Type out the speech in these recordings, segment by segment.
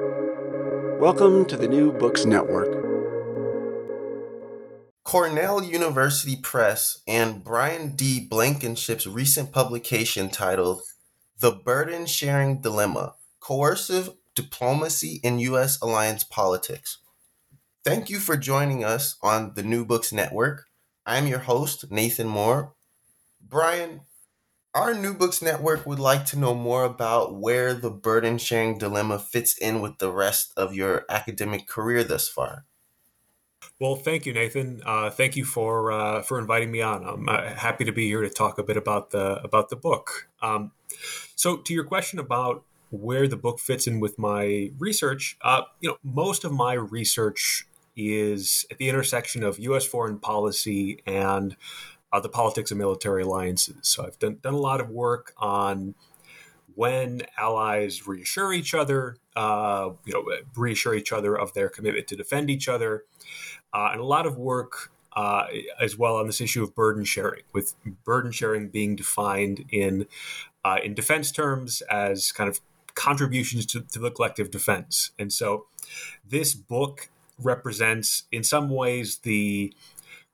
Welcome to the New Books Network. Cornell University Press and Brian D. Blankenship's recent publication titled The Burden Sharing Dilemma Coercive Diplomacy in U.S. Alliance Politics. Thank you for joining us on the New Books Network. I'm your host, Nathan Moore. Brian, our New Books Network would like to know more about where the burden sharing dilemma fits in with the rest of your academic career thus far. Well, thank you, Nathan. Uh, thank you for uh, for inviting me on. I'm uh, happy to be here to talk a bit about the about the book. Um, so, to your question about where the book fits in with my research, uh, you know, most of my research is at the intersection of U.S. foreign policy and uh, the politics of military alliances. So I've done, done a lot of work on when allies reassure each other, uh, you know, reassure each other of their commitment to defend each other, uh, and a lot of work uh, as well on this issue of burden sharing, with burden sharing being defined in uh, in defense terms as kind of contributions to, to the collective defense. And so, this book represents, in some ways, the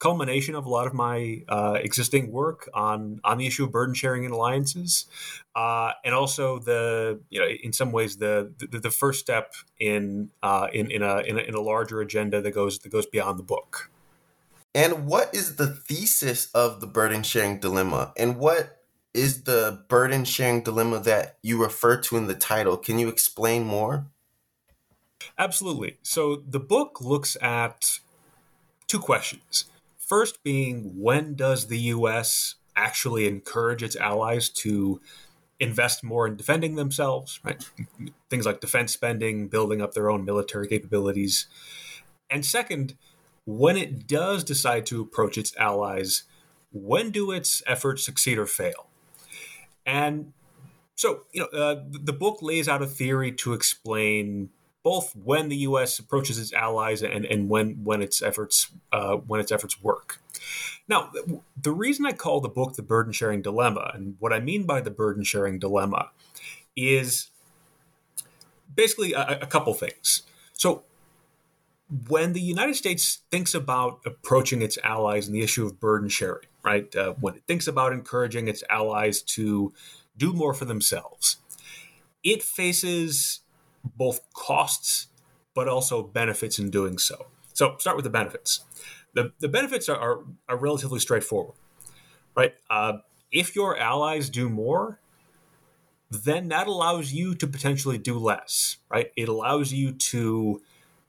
culmination of a lot of my uh, existing work on on the issue of burden sharing and alliances, uh, and also the you know in some ways the the, the first step in, uh, in in a, in a in a larger agenda that goes that goes beyond the book. And what is the thesis of the burden sharing dilemma? And what is the burden sharing dilemma that you refer to in the title? Can you explain more? Absolutely. So the book looks at two questions. First being when does the US actually encourage its allies to invest more in defending themselves, right? Things like defense spending, building up their own military capabilities. And second, when it does decide to approach its allies, when do its efforts succeed or fail? And so, you know, uh, the book lays out a theory to explain both when the U.S. approaches its allies and, and when when its efforts uh, when its efforts work. Now, the reason I call the book the burden sharing dilemma, and what I mean by the burden sharing dilemma, is basically a, a couple things. So, when the United States thinks about approaching its allies and the issue of burden sharing, right? Uh, when it thinks about encouraging its allies to do more for themselves, it faces both costs but also benefits in doing so. So start with the benefits. The, the benefits are, are, are relatively straightforward, right? Uh, if your allies do more, then that allows you to potentially do less, right? It allows you to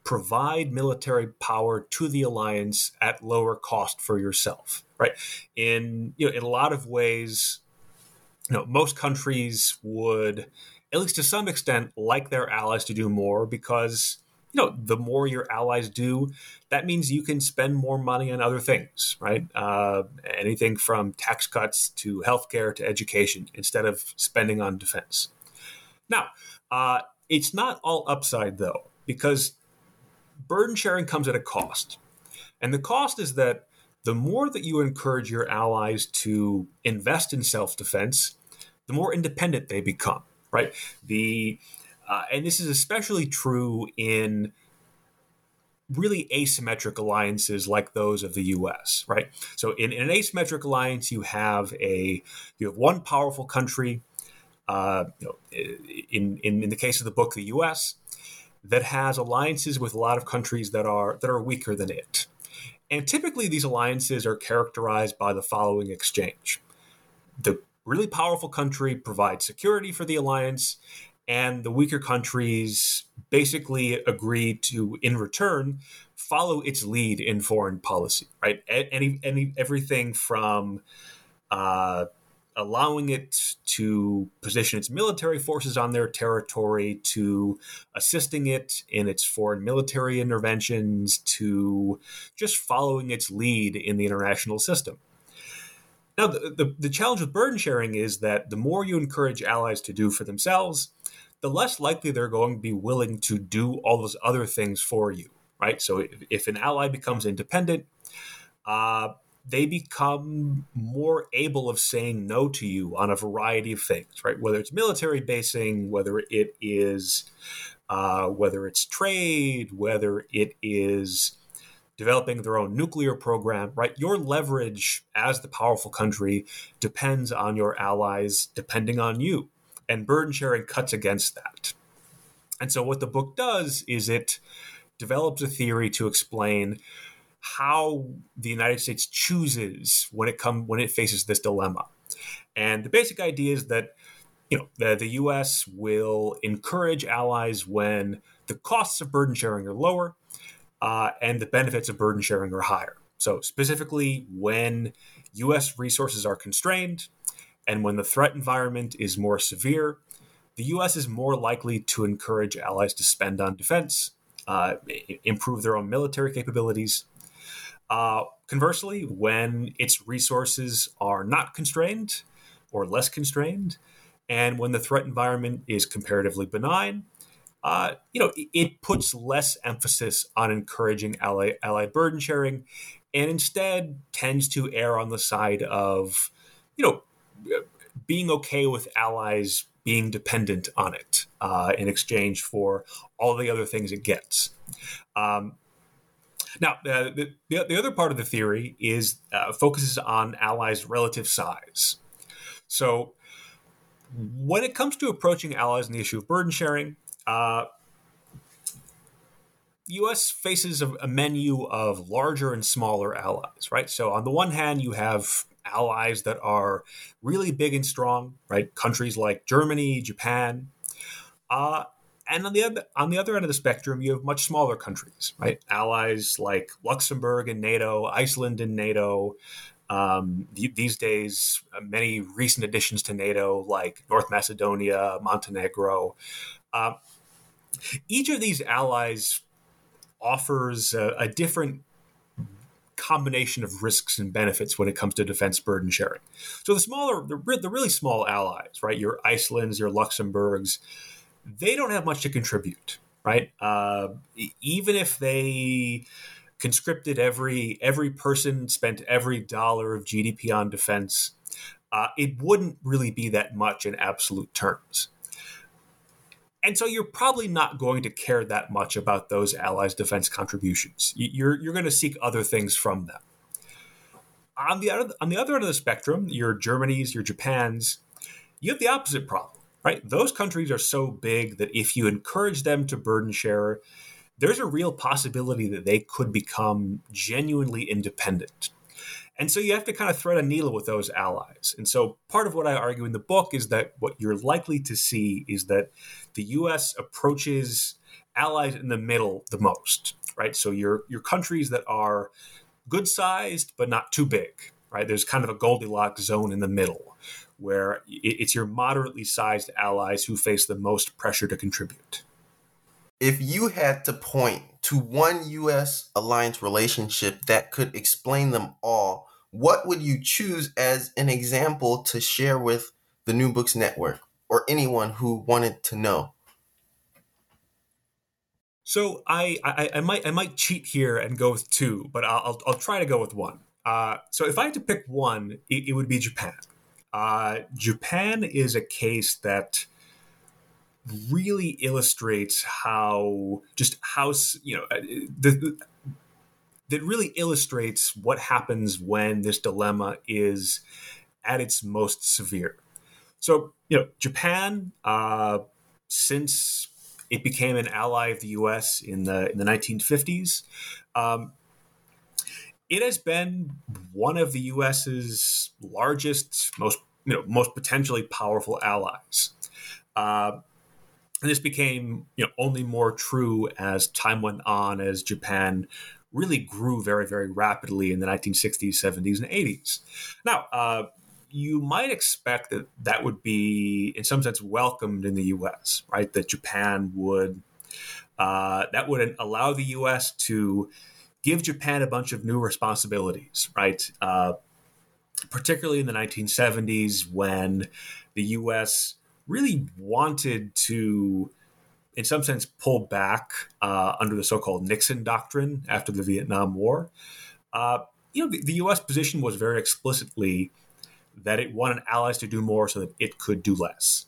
provide military power to the alliance at lower cost for yourself, right? In you know, in a lot of ways, you know, most countries would at least to some extent, like their allies to do more because you know the more your allies do that means you can spend more money on other things right? Uh, anything from tax cuts to healthcare to education instead of spending on defense. Now uh, it's not all upside though because burden sharing comes at a cost. And the cost is that the more that you encourage your allies to invest in self-defense the more independent they become right? The uh, and this is especially true in really asymmetric alliances like those of the U.S. Right. So in, in an asymmetric alliance, you have a you have one powerful country. Uh, you know, in, in in the case of the book, the U.S. that has alliances with a lot of countries that are that are weaker than it. And typically, these alliances are characterized by the following exchange: the really powerful country provides security for the alliance, and the weaker countries basically agree to, in return, follow its lead in foreign policy. Right? Any, any everything from uh, allowing it to position its military forces on their territory, to assisting it in its foreign military interventions, to just following its lead in the international system. Now, the, the, the, challenge with burden sharing is that the more you encourage allies to do for themselves, the less likely they're going to be willing to do all those other things for you, right? So if, if an ally becomes independent, uh, they become more able of saying no to you on a variety of things, right? Whether it's military basing, whether it is uh, whether it's trade, whether it is developing their own nuclear program, right? Your leverage as the powerful country depends on your allies depending on you. And burden sharing cuts against that. And so, what the book does is it develops a theory to explain how the United States chooses when it come when it faces this dilemma. And the basic idea is that you know the, the U.S. will encourage allies when the costs of burden sharing are lower uh, and the benefits of burden sharing are higher. So specifically, when U.S. resources are constrained and when the threat environment is more severe, the U.S. is more likely to encourage allies to spend on defense, uh, improve their own military capabilities, uh, conversely, when its resources are not constrained or less constrained, and when the threat environment is comparatively benign, uh, you know, it, puts less emphasis on encouraging ally, allied burden sharing, and instead tends to err on the side of, you know, being okay with allies being dependent on it uh, in exchange for all the other things it gets. Um, now, uh, the, the other part of the theory is uh, focuses on allies' relative size. So, when it comes to approaching allies in the issue of burden sharing, uh, U.S. faces a, a, menu of larger and smaller allies, right? So, on the one hand, you have allies that are really big and strong, right? Countries like Germany, Japan. Uh, and on the other on the other end of the spectrum, you have much smaller countries, right? Allies like Luxembourg and NATO, Iceland and NATO. Um, these days, uh, many recent additions to NATO, like North Macedonia, Montenegro. Uh, each of these allies offers a, a different combination of risks and benefits when it comes to defense burden sharing. So the smaller, the, the really small allies, right? Your Icelands, your Luxembourgs, they don't have much to contribute, right? Uh, even if they conscripted every every person, spent every dollar of GDP on defense, uh, it wouldn't really be that much in absolute terms. And so you're probably not going to care that much about those allies' defense contributions. You're you're going to seek other things from them. On the other on the other end of the spectrum, your Germany's, your Japan's, you have the opposite problem right? Those countries are so big that if you encourage them to burden share, there's a real possibility that they could become genuinely independent. And so you have to kind of thread a needle with those allies. And so part of what I argue in the book is that what you're likely to see is that the US approaches allies in the middle the most, right? So your your countries that are good sized but not too big, right? There's kind of a Goldilocks zone in the middle where it's your moderately sized allies who face the most pressure to contribute. If you had to point to one U.S. alliance relationship that could explain them all, what would you choose as an example to share with the New Books Network or anyone who wanted to know? So I, I, I might I might cheat here and go with two, but I'll I'll, try to go with one. Uh, so if I had to pick one, it, it would be Japan. Uh, Japan is a case that really illustrates how just how you know uh, the, that really illustrates what happens when this dilemma is at its most severe. So you know, Japan, uh, since it became an ally of the U.S. in the in the 1950s. Um, it has been one of the U.S.'s largest, most you know, most potentially powerful allies. Uh, and this became you know only more true as time went on, as Japan really grew very, very rapidly in the 1960s, 70s, and 80s. Now, uh, you might expect that that would be, in some sense, welcomed in the U.S. Right? That Japan would uh, that would allow the U.S. to give Japan a bunch of new responsibilities, right? Uh, particularly in the 1970s when the U.S. really wanted to, in some sense, pull back uh, under the so-called Nixon doctrine after the Vietnam War. Uh, you know, the, the U.S. position was very explicitly that it wanted allies to do more so that it could do less.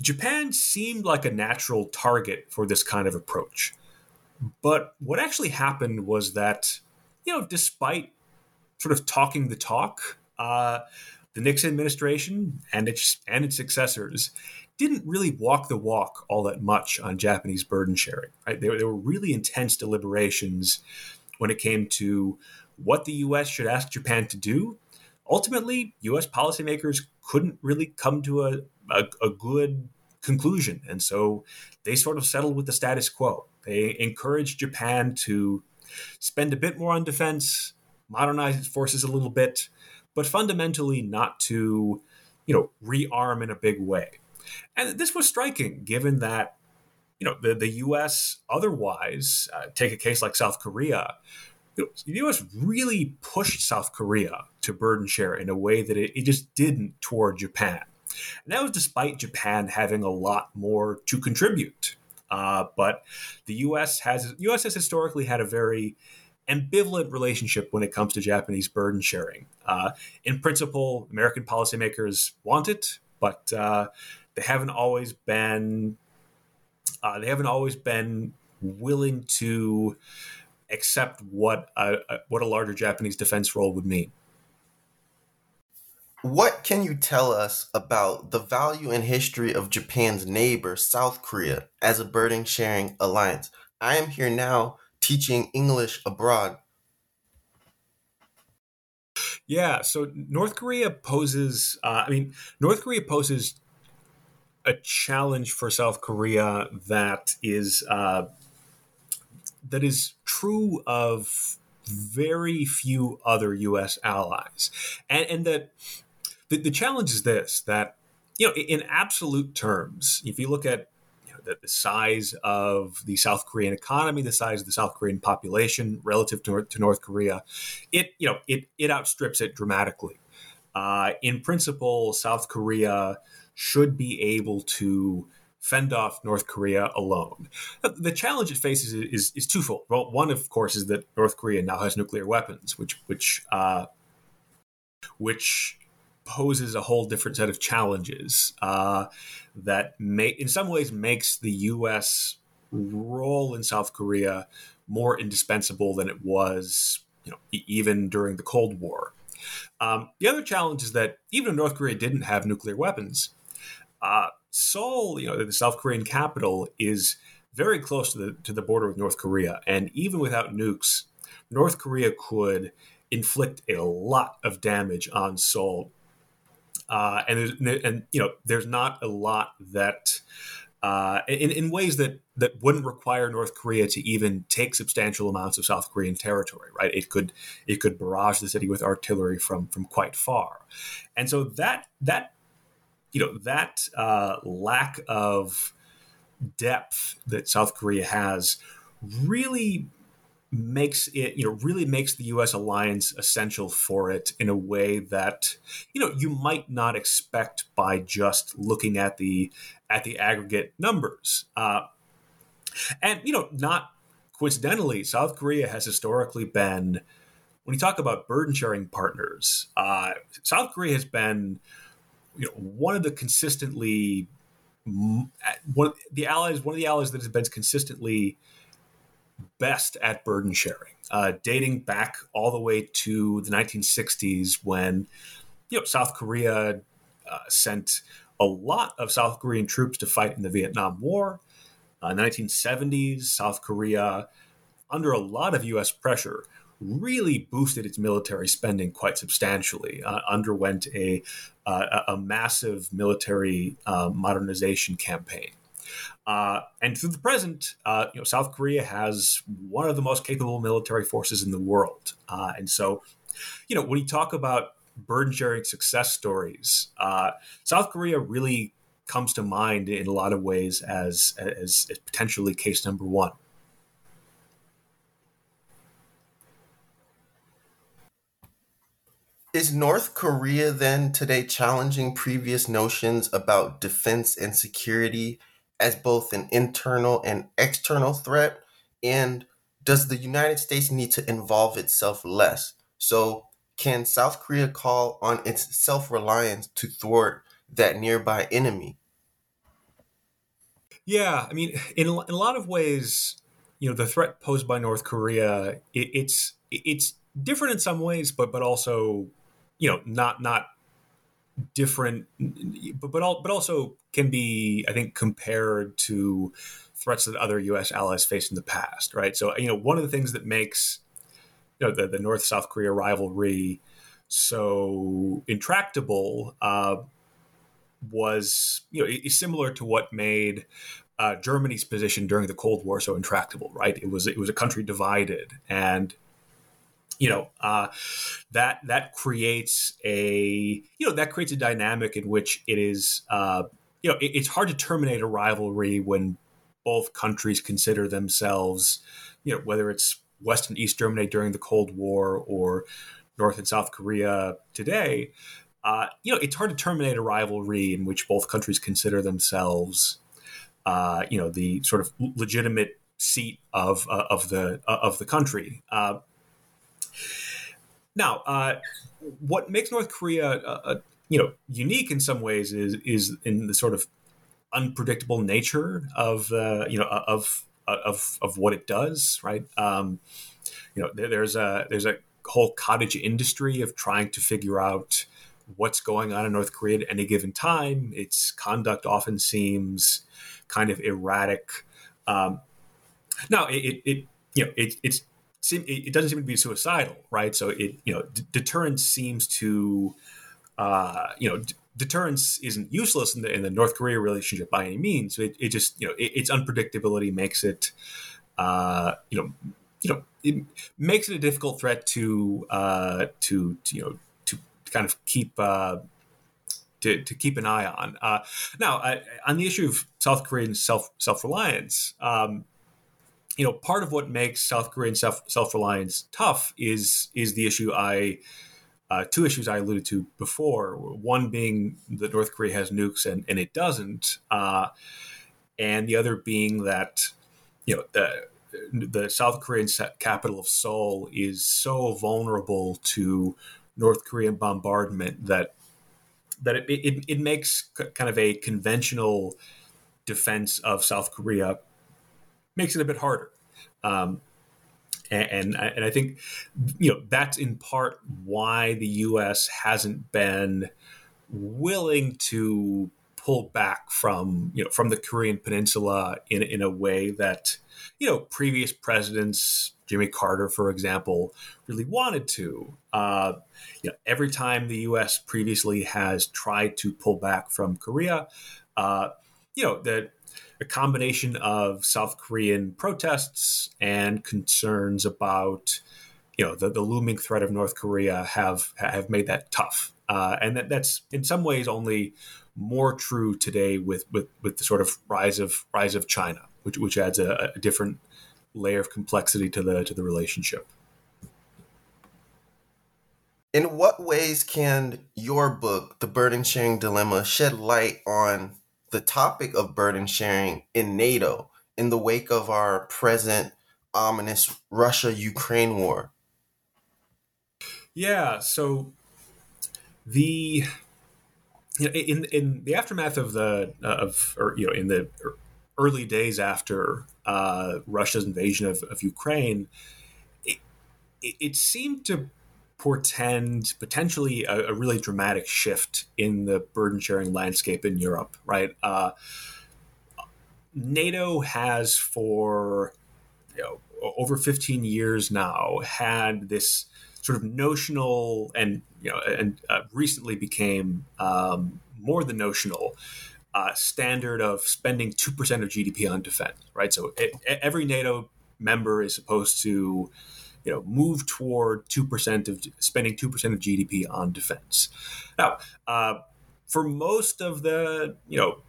Japan seemed like a natural target for this kind of approach. But what actually happened was that, you know, despite sort of talking the talk, uh, the Nixon administration and its and its successors didn't really walk the walk all that much on Japanese burden sharing. Right? There, there were really intense deliberations when it came to what the U.S. should ask Japan to do. Ultimately, U.S. policymakers couldn't really come to a, a, a good conclusion, and so they sort of settled with the status quo. They encouraged Japan to spend a bit more on defense, modernize its forces a little bit, but fundamentally not to, you know, rearm in a big way. And this was striking given that, you know, the, the U.S. otherwise, uh, take a case like South Korea, the U.S. really pushed South Korea to burden share in a way that it, it just didn't toward Japan. And that was despite Japan having a lot more to contribute. Uh, but the U.S. has U.S. has historically had a very ambivalent relationship when it comes to Japanese burden sharing. Uh, in principle, American policymakers want it, but uh, they haven't always been uh, they haven't always been willing to accept what a, what a larger Japanese defense role would mean. What can you tell us about the value and history of Japan's neighbor, South Korea, as a burden sharing alliance? I am here now teaching English abroad. Yeah, so North Korea poses, uh, I mean, North Korea poses a challenge for South Korea that is uh, that is true of very few other U.S. allies, and, and that the, the challenge is this: that you know, in absolute terms, if you look at the, size of the South Korean economy, the size of the South Korean population relative to, to North Korea, it you know it it outstrips it dramatically. Uh, in principle, South Korea should be able to fend off North Korea alone. The challenge it faces is, is, is, twofold. Well, one, of course, is that North Korea now has nuclear weapons, which which uh, which poses a whole different set of challenges uh, that may, in some ways, makes the U.S. role in South Korea more indispensable than it was, you know, even during the Cold War. Um, the other challenge is that even if North Korea didn't have nuclear weapons, uh, Seoul, you know, the South Korean capital, is very close to the to the border with North Korea, and even without nukes, North Korea could inflict a lot of damage on Seoul uh, and and you know there's not a lot that uh, in, in ways that that wouldn't require North Korea to even take substantial amounts of South Korean territory. Right? It could it could barrage the city with artillery from from quite far, and so that that you know that uh, lack of depth that South Korea has really makes it you know really makes the US alliance essential for it in a way that you know you might not expect by just looking at the at the aggregate numbers. Uh, and you know not coincidentally South Korea has historically been when you talk about burden sharing partners uh, South Korea has been you know one of the consistently one of the allies one of the allies that has been consistently best at burden sharing, uh, dating back all the way to the 1960s when you know South Korea uh, sent a lot of South Korean troops to fight in the Vietnam War. Uh, 1970s, South Korea, under a lot of U.S. pressure, really boosted its military spending quite substantially. Uh, underwent a uh, a massive military uh, modernization campaign. Uh, and through the present, uh, you know, South Korea has one of the most capable military forces in the world. Uh, and so, you know, when you talk about burden sharing success stories, South Korea really comes to mind in a lot of ways as, as, as potentially case number one. Is North Korea then today challenging previous notions about defense and security as both an internal and external threat? And does the United States need to involve itself less? So, can South Korea call on its self reliance to thwart that nearby enemy? Yeah, I mean, in, in a lot of ways, you know, the threat posed by North Korea, it, it's it's different in some ways, but but also, you know, not not different, but but all, but also can be, I think, compared to threats that other U.S. allies faced in the past, right? So, you know, one of the things that makes you know the, the North South Korea rivalry so intractable uh, was you know is similar to what made uh, Germany's position during the Cold War so intractable, right? It was it was a country divided, and you know uh, that that creates a you know that creates a dynamic in which it is uh, you know it, it's hard to terminate a rivalry when both countries consider themselves you know whether it's West and East Germany during the Cold War or North and South Korea today. Uh, you know, it's hard to terminate a rivalry in which both countries consider themselves, uh, you know, the sort of legitimate seat of uh, of the uh, of the country. Uh, now, uh, what makes North Korea, you know, unique in some ways is is in the sort of unpredictable nature of you know of of of what it does, right? Um, you know, there, there's a there's a whole cottage industry of trying to figure out what's going on in North Korea at any given time. Its conduct often seems kind of erratic. Um, now, it, it, you know it, it's it doesn't seem to be suicidal, right? So it you know d- deterrence seems to uh, you know d- deterrence isn't useless in the in the North Korea relationship by any means. It, it just you know it, its unpredictability makes it uh, you know you know it makes it a difficult threat to uh, to, to you know to kind of keep. Uh, to, to keep an eye on. Uh, now, on the issue of South Korean self self reliance, um, you know, part of what makes South Korean self self reliance tough is is the issue I uh, two issues I alluded to before. One being that North Korea has nukes and, and it doesn't, uh, and the other being that you know the the South Korean capital of Seoul is so vulnerable to North Korean bombardment that that it, it, it makes kind of a conventional defense of South Korea makes it a bit harder. Um, and, and and I think you know that's in part why the U.S. hasn't been willing to pull back from you know from the Korean Peninsula in in a way that you know previous presidents, Jimmy Carter, for example, really wanted to. Uh, you know, every time the U.S. previously has tried to pull back from Korea, uh, you know that a combination of South Korean protests and concerns about you know the, the looming threat of North Korea have have made that tough, uh, and that, that's in some ways only more true today with, with with the sort of rise of rise of China, which which adds a, a different layer of complexity to the to the relationship. In what ways can your book, The Burden Sharing Dilemma, shed light on the topic of burden sharing in NATO in the wake of our present ominous Russia Ukraine war? Yeah, so the in in the aftermath of the uh, of or you know in the early days after uh, Russia's invasion of, of Ukraine, it, it, seemed to portend potentially a, a, really dramatic shift in the burden sharing landscape in Europe, right? Uh, NATO has for you know, over 15 years now had this sort of notional and you know and uh, recently became um, more than notional uh, standard of spending 2% of GDP on defense, right? So it, every NATO member is supposed to you know, move toward two percent of spending two percent of GDP on defense. Now, uh, for most of the you know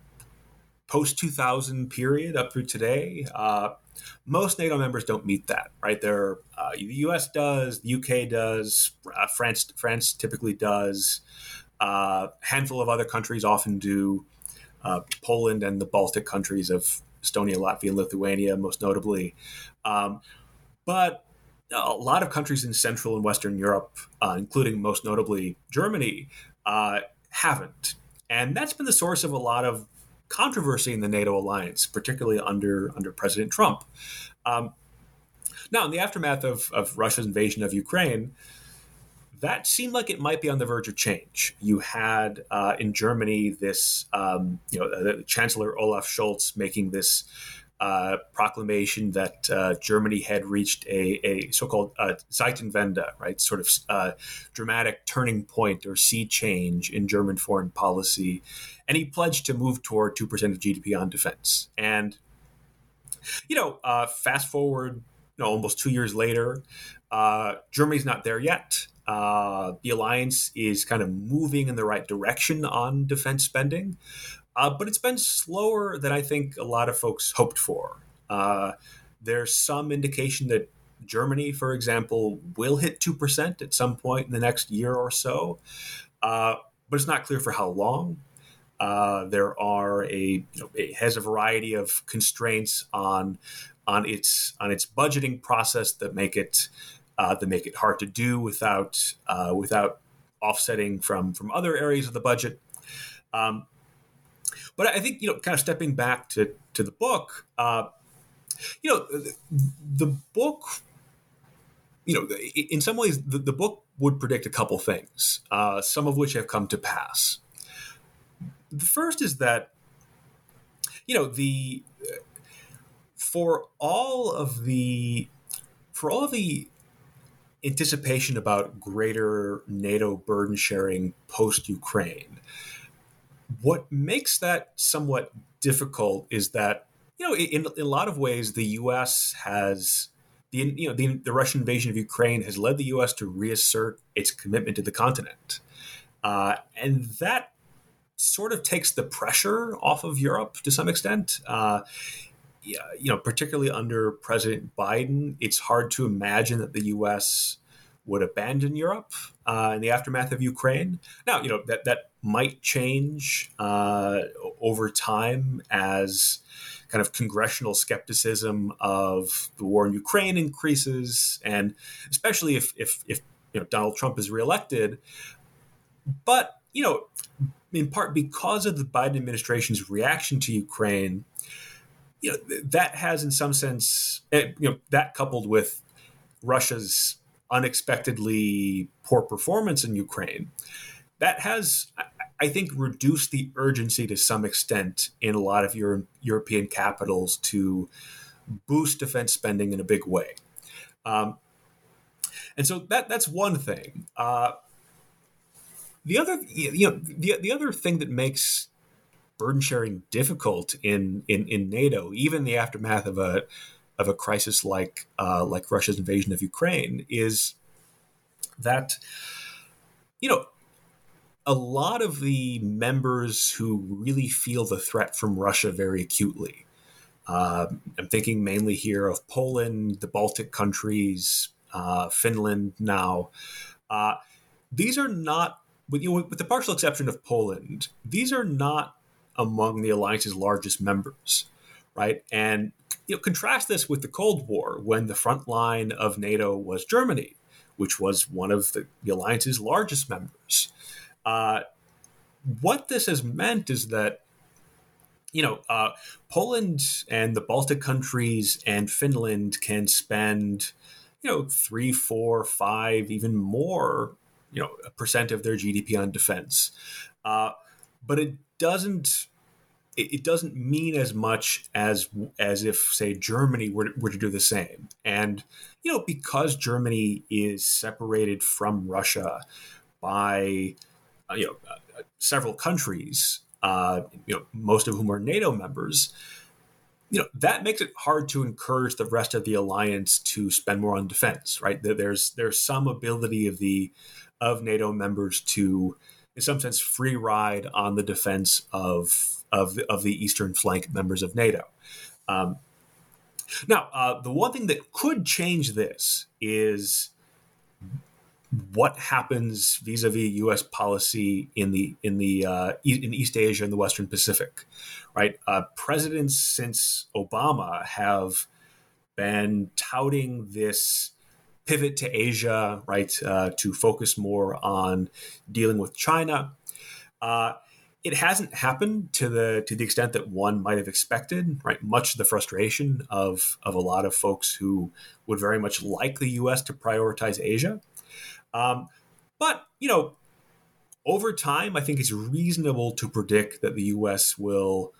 post two thousand period up through today, uh, most NATO members don't meet that. Right, there, uh, the U.S. does, the U.K. does, uh, France France typically does. A uh, handful of other countries often do. Uh, Poland and the Baltic countries of Estonia, Latvia, Lithuania, most notably. Um, but a lot of countries in Central and Western Europe, uh, including most notably Germany, uh, haven't. And that's been the source of a lot of controversy in the NATO alliance, particularly under under President Trump. Um, now, in the aftermath of, of Russia's invasion of Ukraine, that seemed like it might be on the verge of change. You had uh, in Germany this, um, you know, Chancellor Olaf Scholz making this uh, proclamation that uh, Germany had reached a, a so-called uh, Zeitenwende, right, sort of uh, dramatic turning point or sea change in German foreign policy, and he pledged to move toward two percent of GDP on defense. And you know, uh, fast forward, you know, almost two years later, uh, Germany's not there yet. the alliance is kind of moving in the right direction on defense spending. Uh, but it's been slower than I think a lot of folks hoped for. Uh, there's some indication that Germany, for example, will hit 2% at some point in the next year or so, uh, but it's not clear for how long. Uh, there are a you know, it has a variety of constraints on on its on its budgeting process that make it uh, that make it hard to do without uh, without offsetting from from other areas of the budget. Um, but I think you know, kind of stepping back to to the book, uh, you know, the, book, you know, in some ways, the, the book would predict a couple things, uh, some of which have come to pass. The first is that, you know, the for all of the for all the anticipation about greater NATO burden sharing post Ukraine, what makes that somewhat difficult is that you know in, in a lot of ways the U.S. has the you know the, the, Russian invasion of Ukraine has led the U.S. to reassert its commitment to the continent, uh, and that sort of takes the pressure off of Europe to some extent. Uh, you know, particularly under President Biden, it's hard to imagine that the U.S. would abandon Europe uh, in the aftermath of Ukraine. Now, you know that that might change uh, over time as kind of congressional skepticism of the war in Ukraine increases, and especially if if, if you know Donald Trump is reelected. But you know, in part because of the Biden administration's reaction to Ukraine, you know that has in some sense, eh, you know, that coupled with Russia's unexpectedly poor performance in Ukraine, that has I think, reduced the urgency to some extent in a lot of Euro- European capitals to boost defense spending in a big way. Um, and so that that's one thing. Uh, the other, you know, the, the other thing that makes burden sharing difficult in, in, in NATO, even in the aftermath of a of a crisis like uh, like Russia's invasion of Ukraine, is that you know a lot of the members who really feel the threat from Russia very acutely. Uh, I'm thinking mainly here of Poland, the Baltic countries, uh, Finland now. Uh, these are not, with, you know, with the partial exception of Poland, these are not among the alliance's largest members, right? And you know, contrast this with the Cold War, when the front line of NATO was Germany, which was one of the, the alliance's largest members. Uh, what this has meant is that you know, uh, Poland and the Baltic countries and Finland can spend, you know, three, four, five, even more, you know, a percent of their GDP on defense. Uh, but it doesn't. It, doesn't mean as much as as if, say, Germany were, were to do the same. And you know, because Germany is separated from Russia by uh, you know, uh, several countries, uh, you know, most of whom are NATO members, you know, that makes it hard to encourage the rest of the alliance to spend more on defense, right? There's there's some ability of the of NATO members to, in some sense, free ride on the defense of of the, of the eastern flank members of NATO. Um, now, uh, the one thing that could change this is what happens vis-a-vis U.S. policy in the in the uh, in East Asia and the Western Pacific, right? Uh, presidents since Obama have been touting this pivot to Asia, right, uh, to focus more on dealing with China. Uh, it hasn't happened to the to the extent that one might have expected. Right, much of the frustration of of a lot of folks who would very much like the U.S. to prioritize Asia. Um, but you know, over time, I think it's reasonable to predict that the U.S. will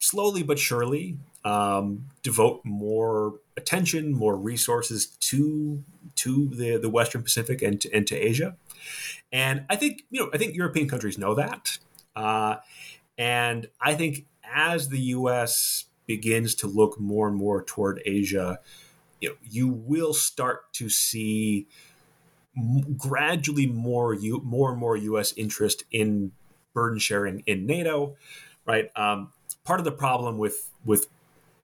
slowly but surely um, devote more attention, more resources to to the the Western Pacific and to, and to Asia. And I think you know I think European countries know that, uh, and I think as the U.S. begins to look more and more toward Asia, you know you will start to see gradually more you more and more U.S. interest in burden sharing in NATO, right? Um, part of the problem with with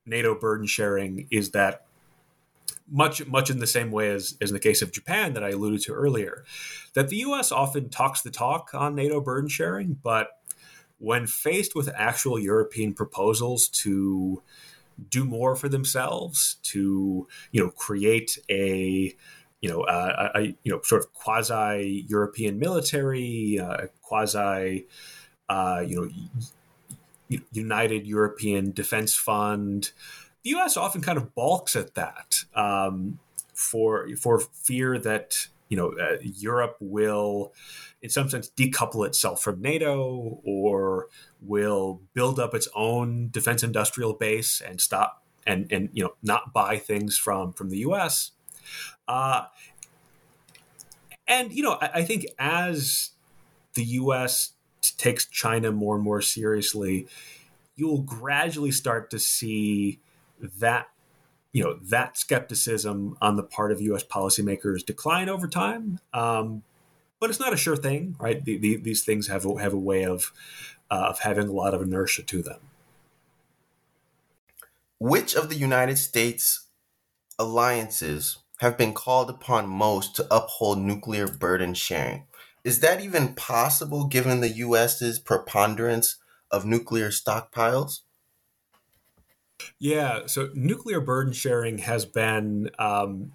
NATO burden sharing is that much much in the same way as, as in the case of Japan that I alluded to earlier, that the U.S. often talks the talk on NATO burden sharing, but when faced with actual European proposals to do more for themselves, to you know create a you know a, a you know sort of quasi European military, uh, quasi uh, you know United European Defense Fund the U.S. often kind of balks at that um, for for fear that you know uh, Europe will, in some sense, decouple itself from NATO or will build up its own defense industrial base and stop and and you know not buy things from from the U.S. Uh, and you know, I, I think as the U.S. takes China more and more seriously, you'll gradually start to see that you know that skepticism on the part of U.S. policymakers decline over time. Um, but it's not a sure thing, right? The, the, these things have a, have a way of uh, of having a lot of inertia to them. Which of the United States alliances have been called upon most to uphold nuclear burden sharing? Is that even possible given the U.S.'s preponderance of nuclear stockpiles? Yeah, so nuclear burden sharing has been um,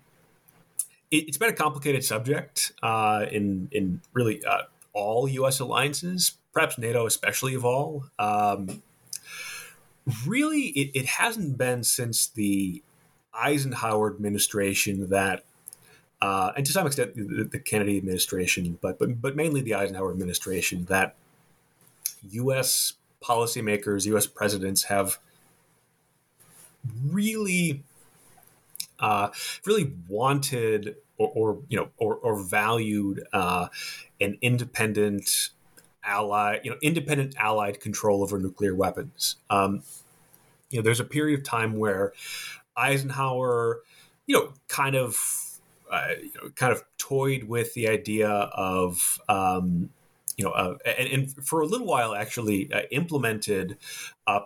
it, has been a complicated subject uh, in in really uh, all U.S. alliances, perhaps NATO especially of all. Um, really, it, it hasn't been since the Eisenhower administration that uh, and to some extent the, the, Kennedy administration, but, but but mainly the Eisenhower administration, that U.S. policymakers, U.S. presidents have really uh, really wanted or, or, you know or, or valued uh, an independent ally you know independent allied control over nuclear weapons. Um, you know there's a period of time where Eisenhower you know kind of uh, you know, kind of toyed with the idea of um, you know, uh, and, and, for a little while actually uh, implemented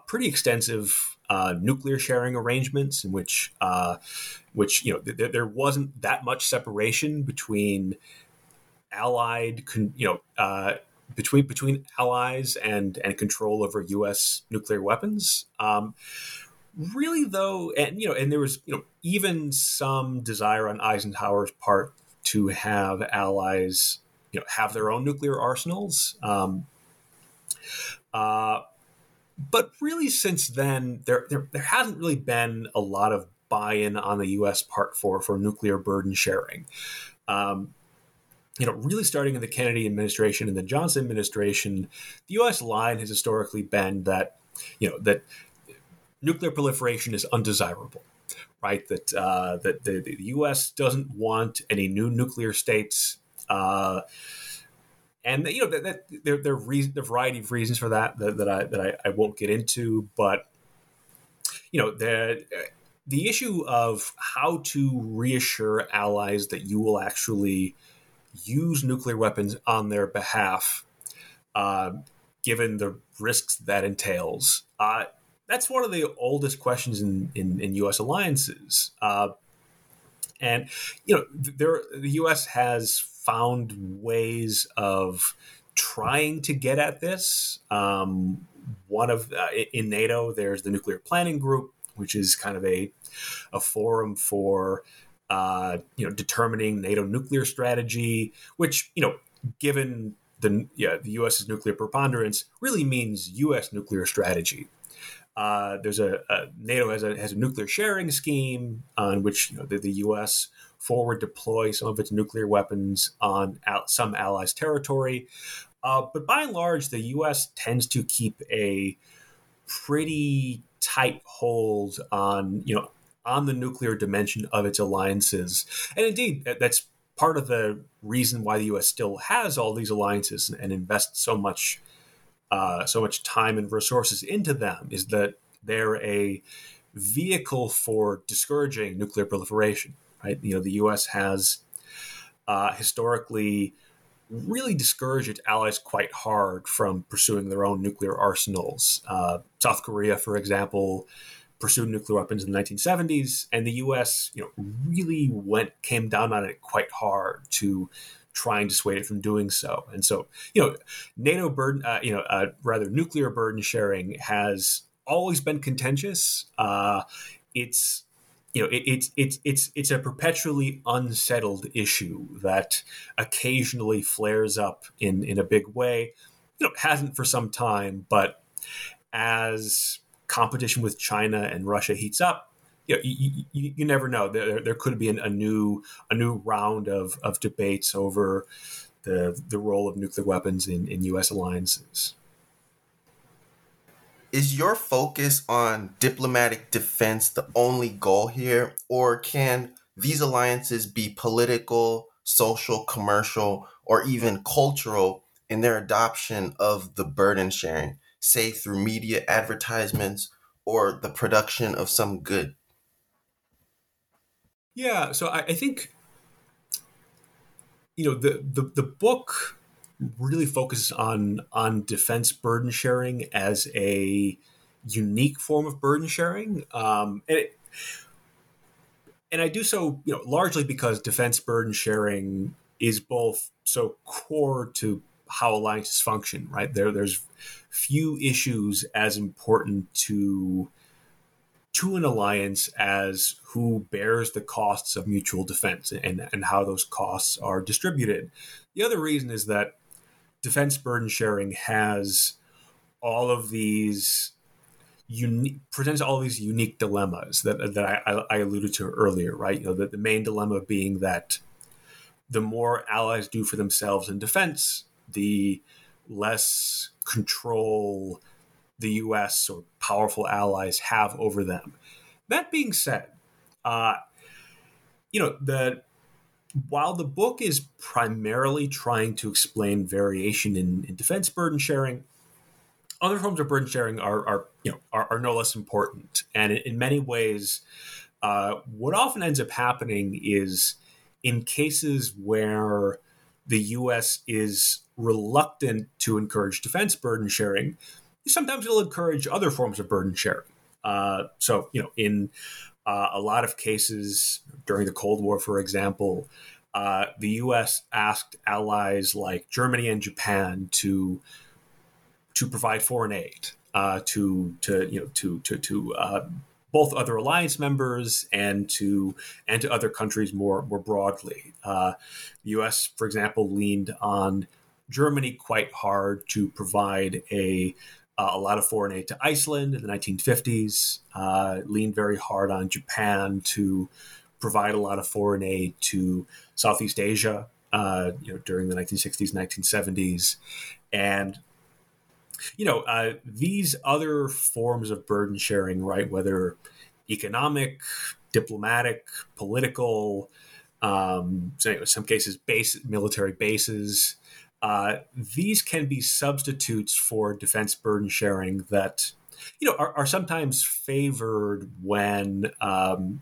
pretty extensive uh, nuclear sharing arrangements in which, uh, which you know, th- there wasn't that much separation between allied, con- you know, uh, between between allies and and control over U.S. nuclear weapons. Um, really, though, and you know, and there was you know even some desire on Eisenhower's part to have allies you know have their own nuclear arsenals. Um, uh, but really, since then, there, there there hasn't really been a lot of buy-in on the U.S. part for for nuclear burden sharing. Um, you know, really starting in the Kennedy administration and the Johnson administration, the U.S. line has historically been that you know that nuclear proliferation is undesirable, right? That uh, that the, the, U.S. doesn't want any new nuclear states. Uh, and you know that, that there, there are reason, a variety of reasons for that that, that I that I, I, won't get into, but you know the the issue of how to reassure allies that you will actually use nuclear weapons on their behalf, uh, given the risks that entails. Uh, that's one of the oldest questions in, in, in U.S. alliances. Uh, and you know, there the U.S. has found ways of trying to get at this. Um, one of uh, in NATO, there's the Nuclear Planning Group, which is kind of a a forum for uh, you know determining NATO nuclear strategy. Which you know, given the yeah the U.S.'s nuclear preponderance really means U.S. nuclear strategy. Uh, there's a, a, NATO has a has a nuclear sharing scheme on which you know, the, the, U.S. forward deploy some of its nuclear weapons on al- some allies' territory, uh, but by and large, the U.S. tends to keep a pretty tight hold on you know on the nuclear dimension of its alliances, and indeed that's part of the reason why the U.S. still has all these alliances and, invests so much uh, so much time and resources into them is that they're a vehicle for discouraging nuclear proliferation. Right? You know, the U.S. has uh, historically really discouraged its allies quite hard from pursuing their own nuclear arsenals. Uh, South Korea, for example, pursued nuclear weapons in the 1970s, and the U.S. you know really went came down on it quite hard to try and dissuade it from doing so. And so, you know, NATO burden, uh, you know, uh, rather nuclear burden sharing has always been contentious. Uh, it's you know, it, it's it's it's it's a perpetually unsettled issue that occasionally flares up in in a big way. You know, hasn't for some time, but as competition with China and Russia heats up, you, know, you, you, you, never know. There, there could be an, a new a new round of, of debates over the the role of nuclear weapons in, in U.S. alliances. Is your focus on diplomatic defense the only goal here, or can these alliances be political, social, commercial, or even cultural in their adoption of the burden sharing? say through media advertisements or the production of some good? Yeah, so I, I think you know the, the the book really focuses on on defense burden sharing as a unique form of burden sharing, um, and it, and I do so you know largely because defense burden sharing is both so core to how alliances function. Right there, there's few issues as important to to an alliance as who bears the costs of mutual defense and, and how those costs are distributed. The other reason is that defense burden sharing has all of these unique presents all these unique dilemmas that, that I, I alluded to earlier, right? You know, the, the main dilemma being that the more allies do for themselves in defense, the less control the U.S. or powerful allies have over them. That being said, uh, you know the while the book is primarily trying to explain variation in, in defense burden sharing, other forms of burden sharing are, are you know are, are, no less important. And in, many ways, uh, what often ends up happening is in cases where the U.S. is reluctant to encourage defense burden sharing, sometimes it'll encourage other forms of burden sharing. Uh, so, you know, in uh, a lot of cases during the Cold War, for example, uh, the U.S. asked allies like Germany and Japan to to provide foreign aid uh, to to you know to to to uh, both other alliance members and to and to other countries more more broadly. Uh, the U.S., for example, leaned on Germany quite hard to provide a uh, a lot of foreign aid to Iceland in the 1950s. Uh, leaned very hard on Japan to provide a lot of foreign aid to Southeast Asia. Uh, you know, during the 1960s, 1970s, and you know, uh, these other forms of burden sharing, right, whether economic, diplomatic, political, um, in some cases, base military bases, uh, these can be substitutes for defense burden sharing that, you know, are, are sometimes favored when um,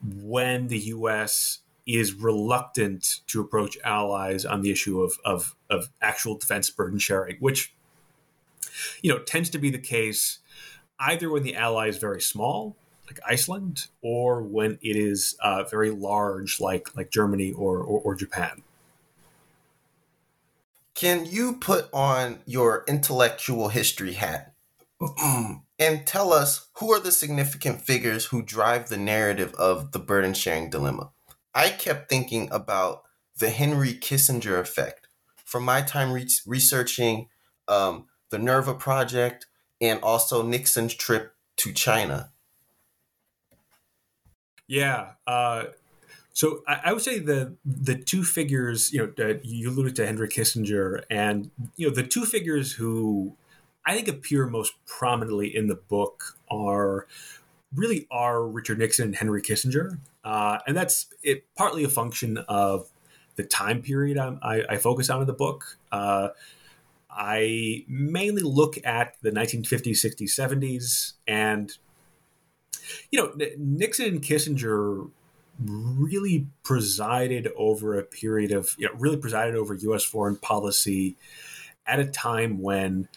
when the U.S is reluctant to approach allies on the issue of, of, of actual defense burden sharing, which you know, tends to be the case either when the ally is very small, like Iceland, or when it is uh, very large, like like Germany or, or, or Japan. Can you put on your intellectual history hat and tell us who are the significant figures who drive the narrative of the burden sharing dilemma? I kept thinking about the Henry Kissinger effect from my time re- researching um, the Nerva Project and also Nixon's trip to China. Yeah. Uh, so I, I, would say the the two figures, you know, uh, you alluded to Henry Kissinger, and you know the two figures who I think appear most prominently in the book are really are Richard Nixon and Henry Kissinger, uh, and that's it, partly a function of the time period I, I, I focus on in the book. Uh, I mainly look at the 1950s, 60s, 70s, and you know Nixon and Kissinger really presided over a period of you know really presided over U.S. foreign policy at a time when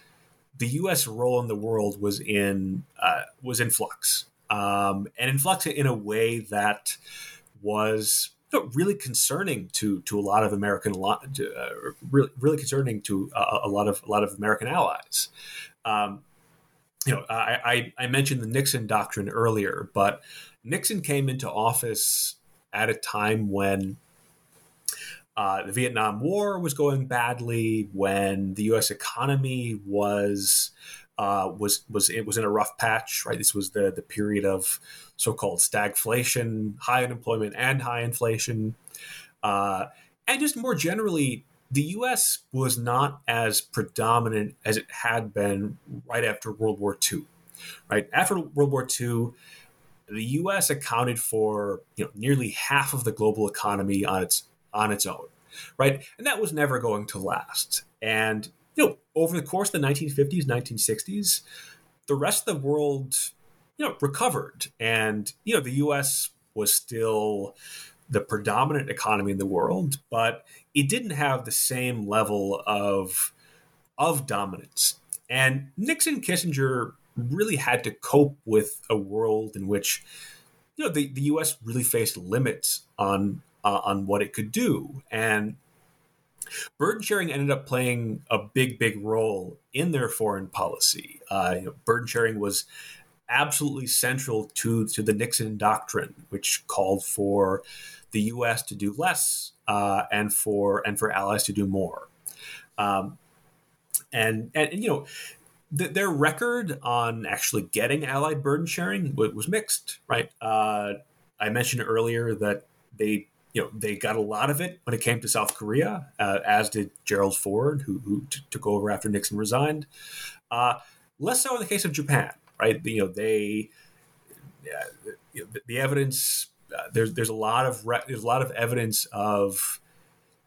the U.S. role in the world was in uh, was in flux, um, and in flux in a way that was you know, really concerning to to a lot of American uh, really really concerning to a, a, lot of a lot of American allies. Um, you know, I, I, I mentioned the Nixon doctrine earlier, but Nixon came into office at a time when uh, the Vietnam War was going badly, when the U.S. economy was uh, was was it was in a rough patch. Right, this was the the period of so-called stagflation, high unemployment, and high inflation, uh, and just more generally, the U.S. was not as predominant as it had been right after World War II. Right after World War II, the U.S. accounted for you know nearly half of the global economy on its on its own, right? And that was never going to last. And you know, over the course of the 1950s, 1960s, the rest of the world, you know, recovered, and you know, the U.S. was still the predominant economy in the world, but it didn't have the same level of of dominance. And Nixon Kissinger really had to cope with a world in which you know the, the US really faced limits on uh, on what it could do and burden sharing ended up playing a big big role in their foreign policy uh, you know, burden sharing was absolutely central to to the Nixon doctrine which called for the US to do less uh, and for and for allies to do more um, and, and you know th- their record on actually getting allied burden sharing w- was mixed, right? Uh, I mentioned earlier that they you know they got a lot of it when it came to South Korea, uh, as did Gerald Ford, who, who t- took over after Nixon resigned. Uh, less so in the case of Japan, right? You know they the, the, evidence uh, there's there's a lot of re- there's a lot of evidence of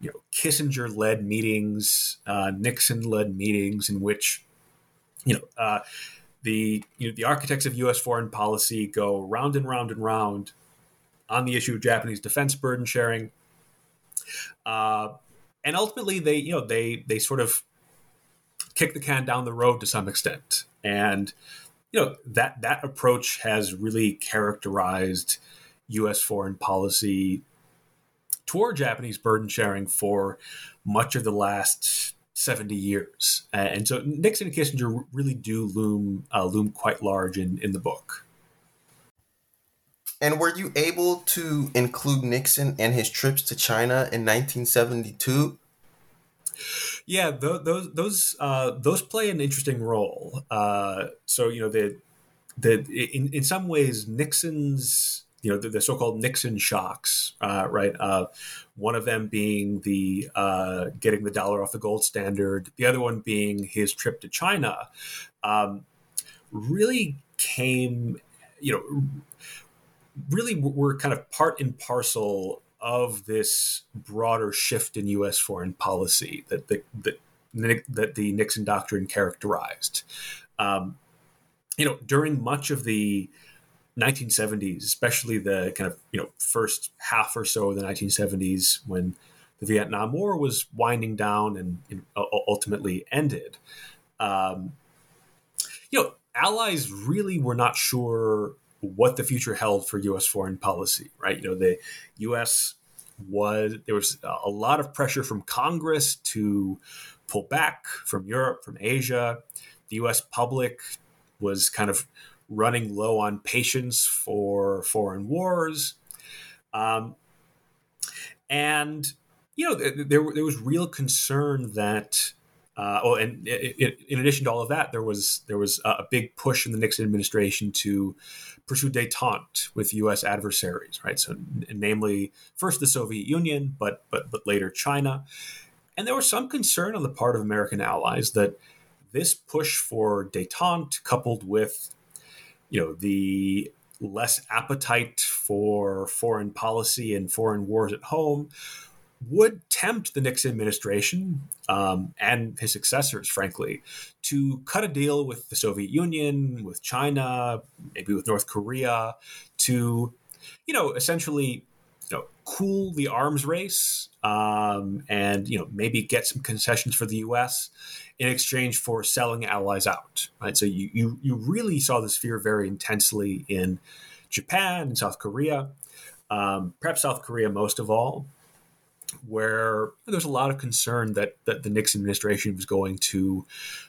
you know Kissinger led meetings, uh, Nixon led meetings in which you know, uh, the you know, the architects of U.S. foreign policy go round and round and round on the issue of Japanese defense burden sharing, uh, and ultimately they you know they they sort of kick the can down the road to some extent, and you know that that approach has really characterized U.S. foreign policy toward Japanese burden sharing for much of the last 70 years. and so Nixon and Kissinger really do loom uh, loom quite large in, in the book. And were you able to include Nixon and his trips to China in 1972? Yeah, those those those, uh, those play an interesting role. Uh, so you know the the in in some ways Nixon's you know the, the so-called Nixon shocks, uh, right? Uh, one of them being the uh, getting the dollar off the gold standard, the other one being his trip to China, um, really came, you know, really were kind of part and parcel of this broader shift in U.S. foreign policy that the, that, that the Nixon doctrine characterized. Um, you know, during much of the 1970s, especially the kind of you know first half or so of the 1970s when the Vietnam War was winding down and ultimately ended. Um, you know, allies really were not sure what the future held for U.S. foreign policy. Right? You know, the U.S. was there was a lot of pressure from Congress to pull back from Europe, from Asia. The U.S. public was kind of running low on patience for foreign wars. Um, and you know, there there was real concern that. Uh, well, and it, it, in addition to all of that, there was there was a big push in the Nixon administration to pursue détente with U.S. adversaries, right? So, namely, first the Soviet Union, but but but later China, and there was some concern on the part of American allies that this push for détente, coupled with, you know, the less appetite for foreign policy and foreign wars at home, would tempt the Nixon administration um, and his successors, frankly, to cut a deal with the Soviet Union, with China, maybe with North Korea, to, you know, essentially you know, cool the arms race um, and you know maybe get some concessions for the U.S. in exchange for selling allies out. Right, so you you, you really saw this fear very intensely in Japan and South Korea, um, perhaps South Korea most of all, where there's a lot of concern that that the Nixon administration was going to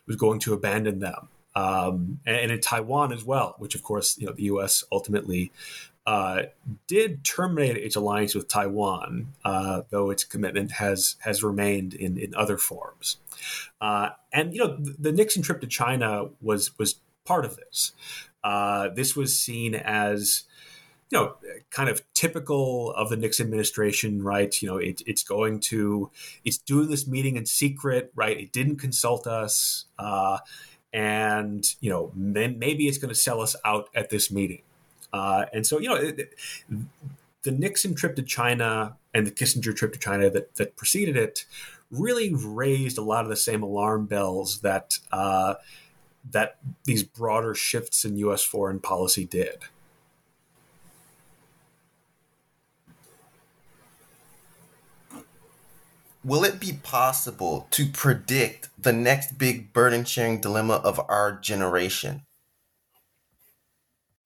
was going to abandon them. Um, and, and, in Taiwan as well, which of course you know the U.S. ultimately uh, did terminate its alliance with Taiwan, uh, though its commitment has has remained in, in other forms. Uh, and you know, the, the, Nixon trip to China was was part of this. Uh, this was seen as you know, kind of typical of the Nixon administration, right? You know, it, it's going to, it's doing this meeting in secret, right? It didn't consult us, uh, and you know, maybe it's going to sell us out at this meeting. Uh, and so, you know, it, the Nixon trip to China and the Kissinger trip to China that, that preceded it really raised a lot of the same alarm bells that uh, that these broader shifts in U.S. foreign policy did. Will it be possible to predict the next big burden sharing dilemma of our generation?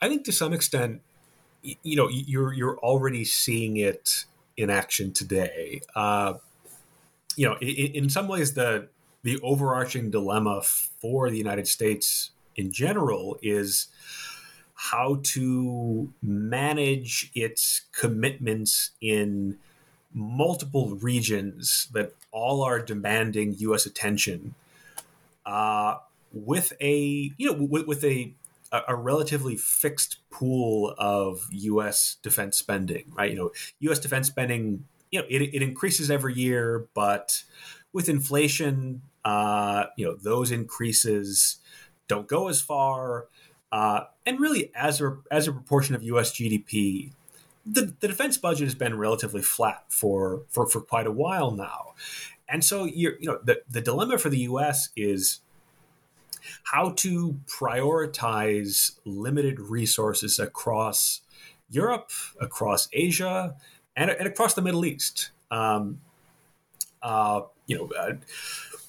I think to some extent, you know, you're you're already seeing it in action today. Uh, you know, in, in some ways, the the overarching dilemma for the United States in general is how to manage its commitments in multiple regions that all are demanding U.S. attention, uh, with a you know with, with a a, relatively fixed pool of U.S. defense spending, right? You know, U.S. defense spending, you know, it, it increases every year, but with inflation, uh, you know, those increases don't go as far. Uh, and really, as a as a proportion of U.S. GDP, the, the defense budget has been relatively flat for for, for quite a while now. And so, you you know, the, the dilemma for the U.S. is how to prioritize limited resources across Europe, across Asia, and, and across the Middle East. Um, uh, you know, uh,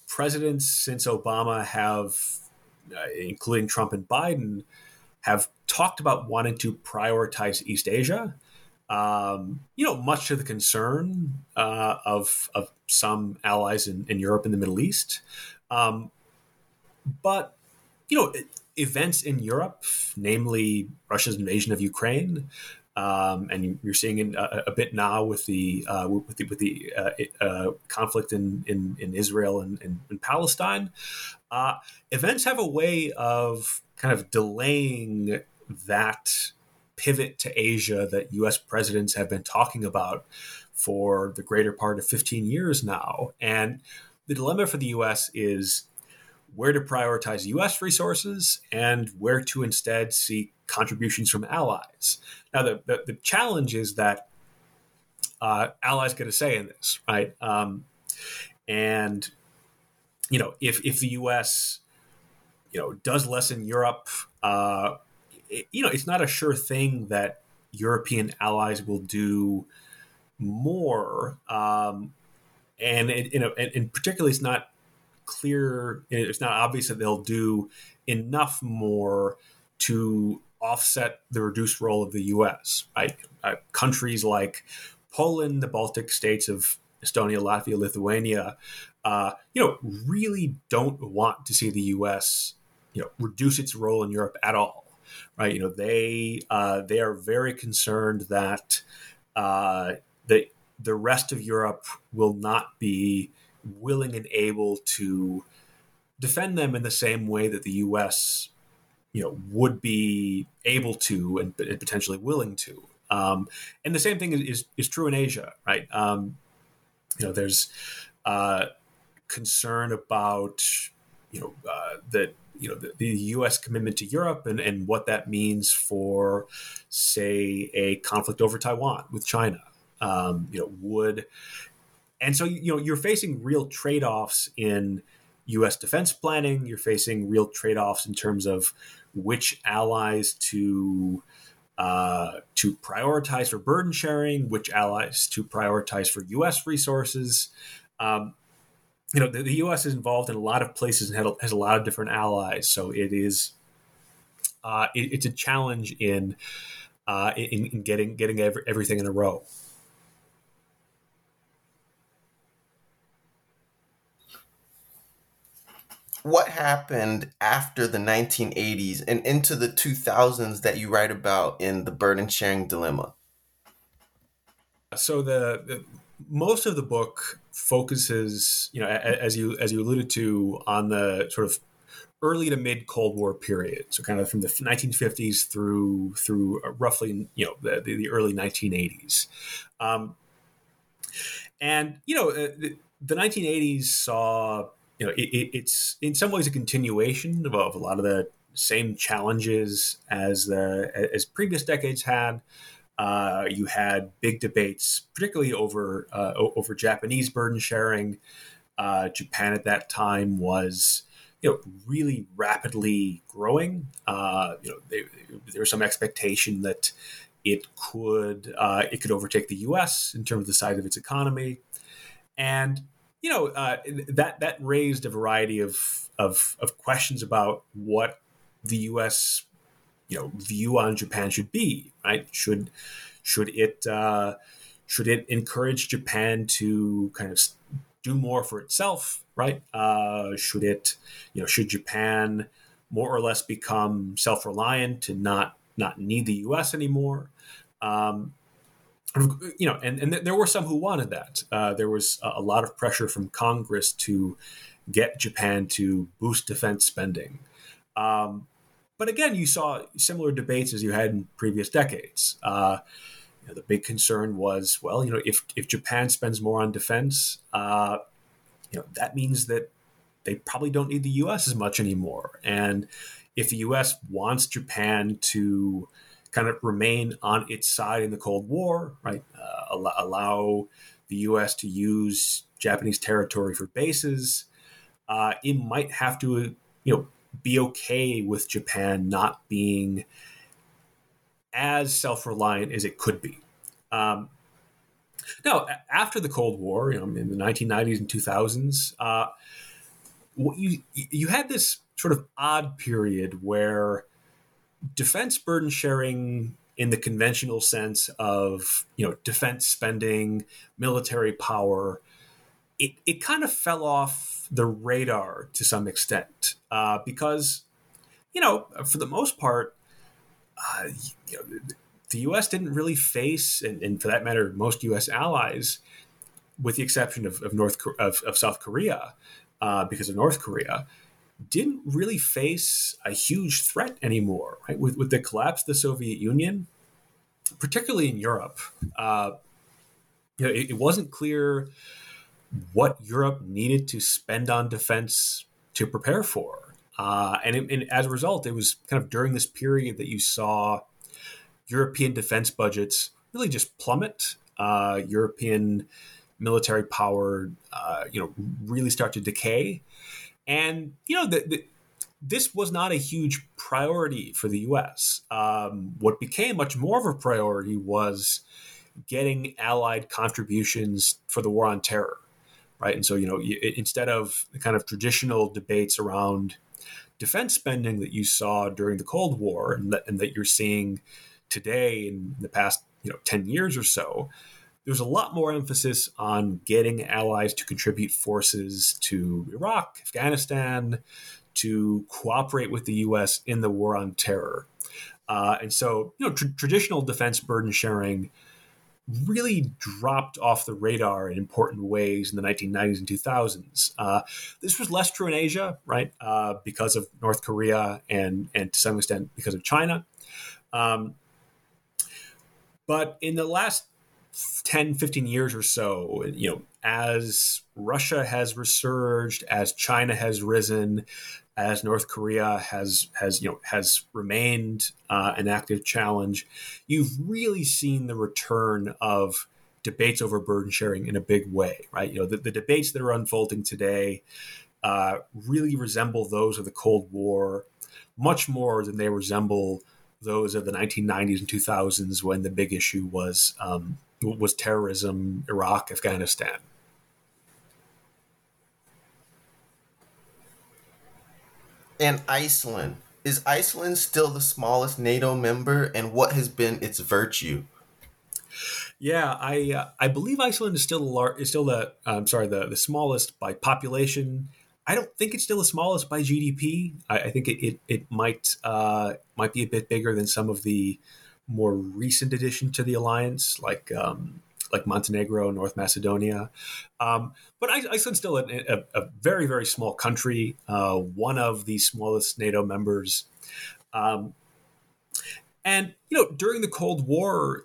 presidents since Obama have, uh, including Trump and Biden, have talked about wanting to prioritize East Asia. Um, you know, much to the concern uh, of of some allies in, in Europe and the Middle East. Um, but, you know, events in Europe, namely Russia's invasion of Ukraine, um, and you're seeing a, a, bit now with the uh, with the, with the uh, uh, conflict in, in, in Israel and, and, and Palestine. Uh, events have a way of kind of delaying that pivot to Asia that U.S. presidents have been talking about for the greater part of 15 years now, and the dilemma for the U.S. is where to prioritize U.S. resources and where to instead seek contributions from allies. Now, the, the, the challenge is that uh, allies get a say in this, right? Um, and you know, if if the U.S. you know does less in Europe, uh, it, you know, it's not a sure thing that European allies will do more. Um, and it, you know, and, and particularly, it's not clear, it's not obvious that they'll do enough more to offset the reduced role of the U.S. Right, uh, countries like Poland, the Baltic states of Estonia, Latvia, Lithuania, uh, you know, really don't want to see the U.S. you know reduce its role in Europe at all. Right, you know, they uh, they are very concerned that uh, that the rest of Europe will not be willing and able to defend them in the same way that the U.S. you know would be able to and, potentially willing to. Um, and the same thing is, is, is true in Asia, right? Um, you know, there's uh, concern about you know uh, that you know the, the, U.S. commitment to Europe and, and what that means for, say, a conflict over Taiwan with China. Um, you know, would and so you know you're facing real trade-offs in U.S. defense planning. You're facing real trade-offs in terms of which allies to uh, to prioritize for burden sharing, which allies to prioritize for U.S. resources. Um, you know, the, the, U.S. is involved in a lot of places and has a lot of different allies, so it is uh, it, it's a challenge in, uh, in, in getting getting every, everything in a row. what happened after the 1980s and into the 2000s that you write about in the burden sharing dilemma so the, the most of the book focuses you know as you as you alluded to on the sort of early to mid Cold War period, so kind of from the 1950s through through roughly you know the, the, early 1980s, um, and you know uh, the, the 1980s saw you know, it, it, it's in some ways a continuation of, a lot of the same challenges as the as previous decades had. Uh, you had big debates, particularly over uh, over Japanese burden sharing. Uh, Japan at that time was, you know, really rapidly growing. Uh, you know, they, there was some expectation that it could uh, it could overtake the U.S. in terms of the size of its economy, and you know uh, that that raised a variety of, of of questions about what the U.S. you know view on Japan should be. Right? Should should it uh, should it encourage Japan to kind of do more for itself? Right? Uh, should it you know should Japan more or less become self reliant and not not need the U.S. anymore? Um, you know, and, and there were some who wanted that. Uh, there was a lot of pressure from Congress to get Japan to boost defense spending. Um, but again, you saw similar debates as you had in previous decades. Uh, you know, the big concern was, well, you know, if if Japan spends more on defense, uh, you know, that means that they probably don't need the U.S. as much anymore. And if the U.S. wants Japan to kind of remain on its side in the Cold War, right? Uh, allow, allow, the U.S. to use Japanese territory for bases. Uh, it might have to, you know, be okay with Japan not being as self-reliant as it could be. Um, now, after the Cold War, you know, in the 1990s and 2000s, uh, you you had this sort of odd period where defense burden sharing in the conventional sense of you know defense spending, military power, it, it kind of fell off the radar to some extent uh, because you know for the most part, uh, you know, the U.S. didn't really face, and, and, for that matter, most U.S. allies, with the exception of, of North of, of South Korea, uh, because of North Korea didn't really face a huge threat anymore, right? With, with the collapse of the Soviet Union, particularly in Europe, uh, you know, it, it, wasn't clear what Europe needed to spend on defense to prepare for. Uh, and, it, and as a result, it was kind of during this period that you saw European defense budgets really just plummet. Uh, European military power, uh, you know, really start to decay. And you know, the, the, this was not a huge priority for the U.S. Um, what became much more of a priority was getting allied contributions for the war on terror, right? And so, you know, instead of the kind of traditional debates around defense spending that you saw during the Cold War and that, and that you're seeing today in the past, you know, ten years or so, there's a lot more emphasis on getting allies to contribute forces to Iraq, Afghanistan, to cooperate with the U.S. in the war on terror. Uh, and so, you know, tr- traditional defense burden sharing really dropped off the radar in important ways in the 1990s and 2000s. Uh, this was less true in Asia, right, uh, because of North Korea and and to some extent because of China. Um, but in the last 10, 15 years or so, you know, as Russia has resurged, as China has risen, as North Korea has has you know has remained uh, an active challenge, you've really seen the return of debates over burden sharing in a big way, right? You know, the, the debates that are unfolding today uh, really resemble those of the Cold War much more than they resemble those of the 1990s and 2000s when the big issue was um, was terrorism, Iraq, Afghanistan. And Iceland. Is Iceland still the smallest NATO member, and what has been its virtue? Yeah, I uh, I believe Iceland is still the lar- is still the I'm sorry the the smallest by population. I don't think it's still the smallest by GDP. I, I think it it, it might uh, might be a bit bigger than some of the more recent addition to the alliance, like um, like Montenegro, North Macedonia. Um, but Iceland's still a, a, a, very very small country, uh, one of the smallest NATO members. Um, and you know, during the Cold War,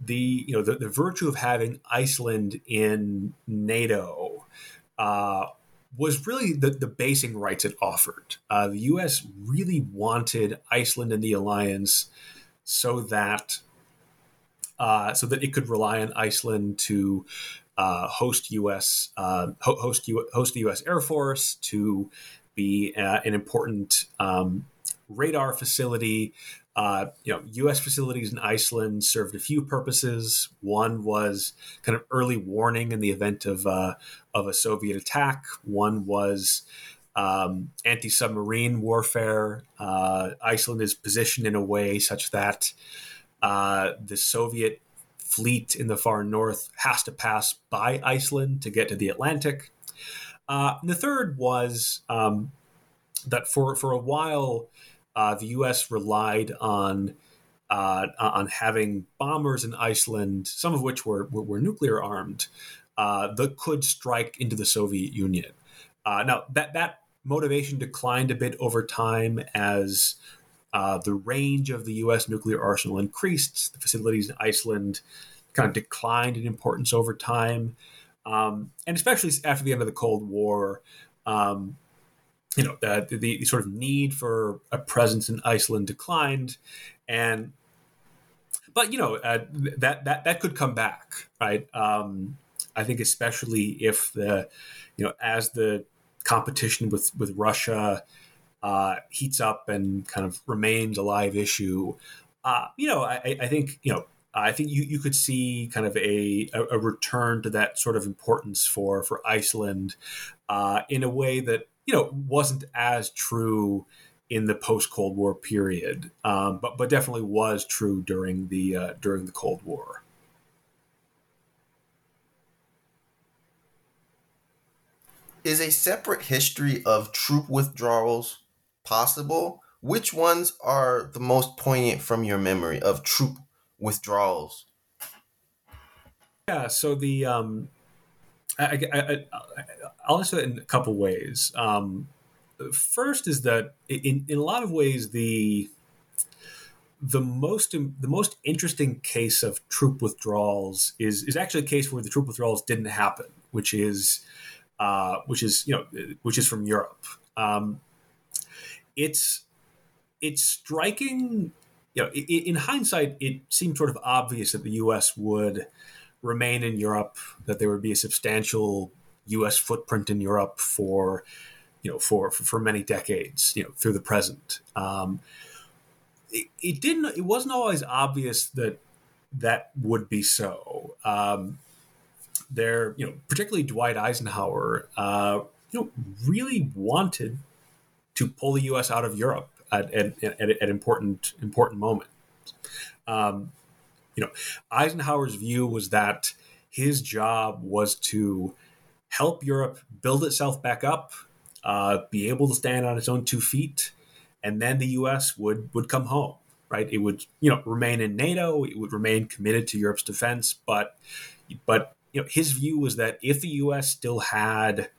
the you know the, the virtue of having Iceland in NATO. Uh, was really the, the basing rights it offered. Uh, the U.S. really wanted Iceland in the alliance so that uh, so that it could rely on Iceland to uh, host U.S. Uh, host U- host the U.S. Air Force to be uh, an important um, radar facility. Uh, you know, U.S. facilities in Iceland served a few purposes. One was kind of early warning in the event of of a Soviet attack. One was um, anti submarine warfare. Uh, Iceland is positioned in a way such that uh, the Soviet fleet in the far north has to pass by Iceland to get to the Atlantic. Uh, the third was um, that for, for a while, uh, the U.S. relied on uh, on having bombers in Iceland, some of which were, were, were nuclear armed, uh, that could strike into the Soviet Union. Uh, now that that motivation declined a bit over time as uh, the range of the U.S. nuclear arsenal increased. The facilities in Iceland kind of declined in importance over time, um, and especially after the end of the Cold War. Um, you know, the, the, the, sort of need for a presence in Iceland declined, and but you know uh, that that that could come back, right? Um, I think especially if the you know as the competition with with Russia uh, heats up and kind of remains a live issue, uh, you know, I, I, think you know. I think you, you could see kind of a, a return to that sort of importance for for Iceland uh, in a way that you know wasn't as true in the post Cold War period, um, but but definitely was true during the uh, during the Cold War. Is a separate history of troop withdrawals possible? Which ones are the most poignant from your memory of troop withdrawals? Yeah, so the um, I, I, will answer that in a couple ways. Um, first is that in, in a lot of ways the the most the most interesting case of troop withdrawals is is actually a case where the troop withdrawals didn't happen, which is uh, which is you know which is from Europe. Um, it's it's striking. You know, in hindsight, it seemed sort of obvious that the U.S. would remain in Europe, that there would be a substantial U.S. footprint in Europe for you know for for, many decades, you know, through the present. Um, it, it, didn't. It wasn't always obvious that that would be so. Um, there, you know, particularly Dwight Eisenhower, uh, you know, really wanted to pull the U.S. out of Europe at, at important important moments. Um, you know, Eisenhower's view was that his job was to help Europe build itself back up, uh, be able to stand on its own two feet, and then the U.S. would would come home. right? It would you know remain in NATO. It would remain committed to Europe's defense, but but you know his view was that if the U.S. still had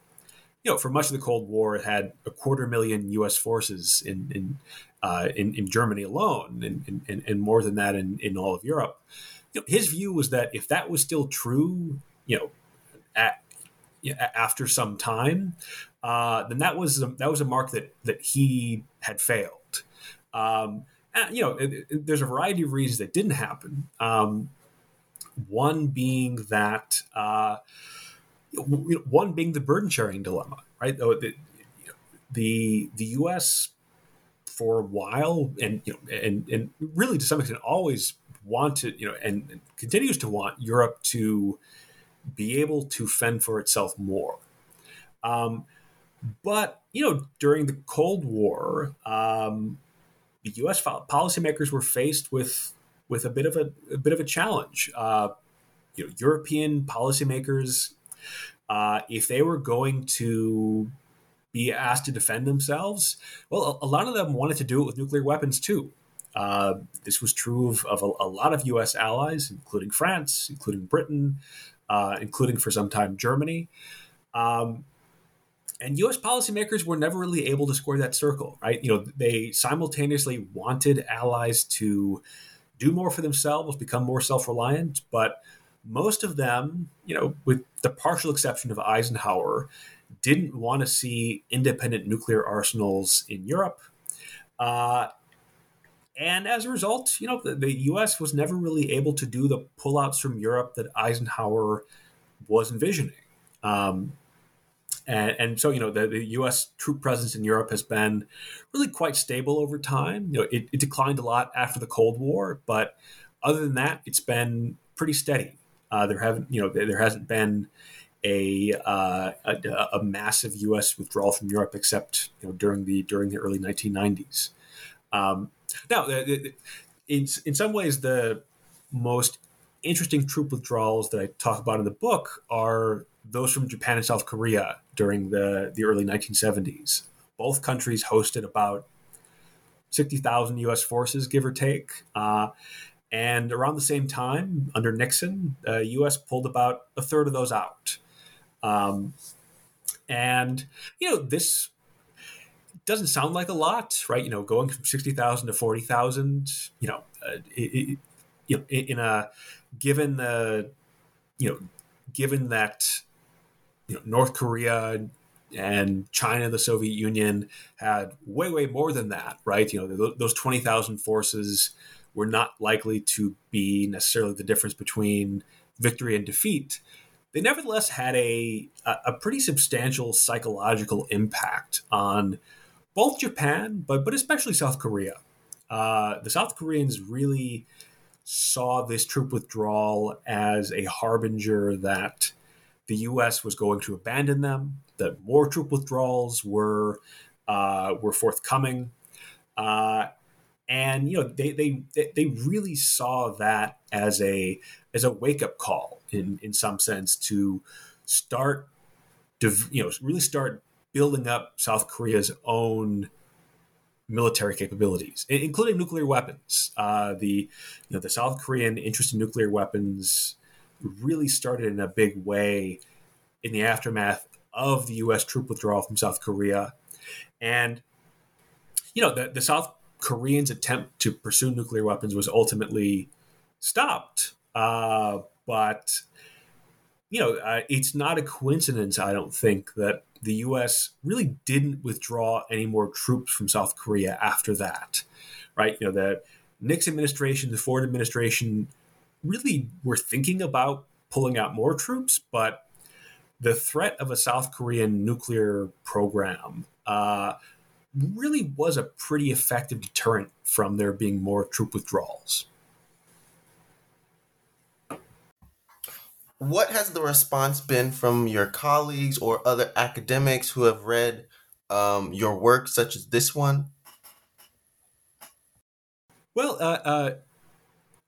you know, for much of the Cold War, it had a quarter million U.S. forces in in uh, in, in, Germany alone, and, and, and, more than that in, in all of Europe. You know, his view was that if that was still true, you know, at, after some time, uh, then that was a, that was a mark that that he had failed. Um, and, you know, it, it, there's a variety of reasons that didn't happen. Um, one being that. Uh, one being the burden sharing dilemma, right? The, the the U.S. for a while, and you know, and and really to some extent, always wanted, you know, and, and continues to want Europe to be able to fend for itself more. Um, but you know, during the Cold War, um, the U.S. policymakers were faced with with a bit of a, a bit of a challenge. Uh, you know, European policymakers uh, if they were going to be asked to defend themselves, well, a, a, lot of them wanted to do it with nuclear weapons too. Uh, this was true of, of a, a, lot of U.S. allies, including France, including Britain, uh, including for some time Germany. Um, and U.S. policymakers were never really able to square that circle, right? You know, they simultaneously wanted allies to do more for themselves, become more self-reliant, but most of them, you know, with the partial exception of Eisenhower, didn't want to see independent nuclear arsenals in Europe. Uh, and as a result, you know, the, the, U.S. was never really able to do the pullouts from Europe that Eisenhower was envisioning. Um, and, and, so, you know, the, the, U.S. troop presence in Europe has been really quite stable over time. You know, it, it declined a lot after the Cold War, but other than that, it's been pretty steady. Uh, there haven't, you know, there hasn't been a, uh, a, a massive U.S. withdrawal from Europe, except you know during the during the early 1990s. Um, now, in in some ways, the most interesting troop withdrawals that I talk about in the book are those from Japan and South Korea during the the early 1970s. Both countries hosted about 60,000 U.S. forces, give or take. Uh, and around the same time, under Nixon, the uh, U.S. pulled about a third of those out. Um, and you know this doesn't sound like a lot, right? You know, going from sixty thousand to forty thousand. You know, uh, it, it, you know, in a given the you know, given that you know North Korea and China, the Soviet Union had way, way more than that, right? You know, those twenty thousand forces were not likely to be necessarily the difference between victory and defeat, they nevertheless had a, a pretty substantial psychological impact on both Japan, but, but especially South Korea. Uh, the South Koreans really saw this troop withdrawal as a harbinger that the U.S. was going to abandon them, that more troop withdrawals were uh, were forthcoming, uh, and you know they they they really saw that as a as a wake up call in in some sense to start you know really start building up South Korea's own military capabilities, including nuclear weapons. Uh, the you know the South Korean interest in nuclear weapons really started in a big way in the aftermath of the U.S. troop withdrawal from South Korea, and you know the, the South Koreans' attempt to pursue nuclear weapons was ultimately stopped. Uh, but you know, uh, it's not a coincidence, I don't think, that the U.S. really didn't withdraw any more troops from South Korea after that, right? You know, the Nixon administration, the Ford administration, really were thinking about pulling out more troops, but the threat of a South Korean nuclear program uh, really was a pretty effective deterrent from there being more troop withdrawals. What has the response been from your colleagues or other academics who have read um, your work, such as this one? Well, uh, uh,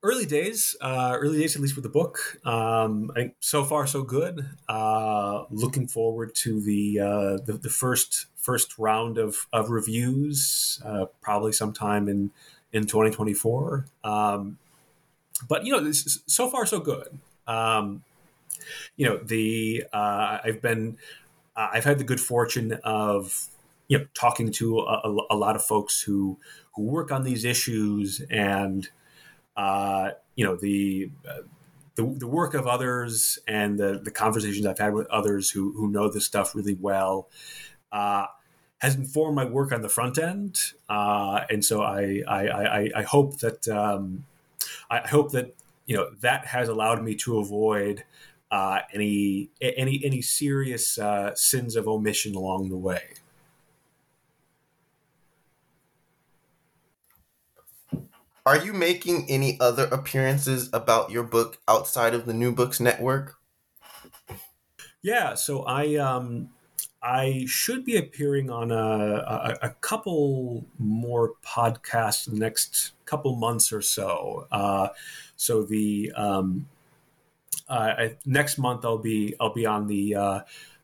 early days, uh, early days at least with the book. Um, I think so far so good. Uh, looking forward to the, uh, the, the first first round of of reviews, uh, probably sometime in in 2024. Um, but you know, this, so far so good. Um, you know, the uh, I've been I've had the good fortune of you know talking to a, a, lot of folks who who work on these issues and uh, you know the, uh, the, the work of others and the the conversations I've had with others who who know this stuff really well uh, has informed my work on the front end, uh, and so I I, I, I hope that um, I hope that you know that has allowed me to avoid any any any serious sins of omission along the way. Are you making any other appearances about your book outside of the New Books Network? Yeah, so I um, I should be appearing on a, a, a couple more podcasts the next couple months or so. Uh, so the um, uh, I, next month I'll be I'll be on the uh,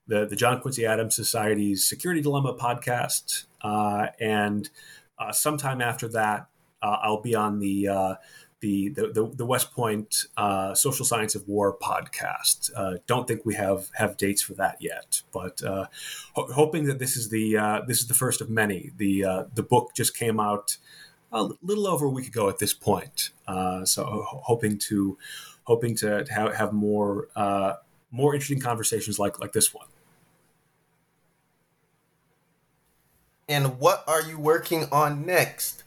the the John Quincy Adams Society's Security Dilemma podcast, uh, and uh, sometime after that I'll be on the, uh, the, the, the West Point uh, Social Science of War podcast. Uh, don't think we have have dates for that yet, but uh, ho- hoping that this is the uh, this is the first of many. The the book just came out a little over a week ago at this point, so hoping to hoping to have, have more more interesting conversations like like this one. And what are you working on next?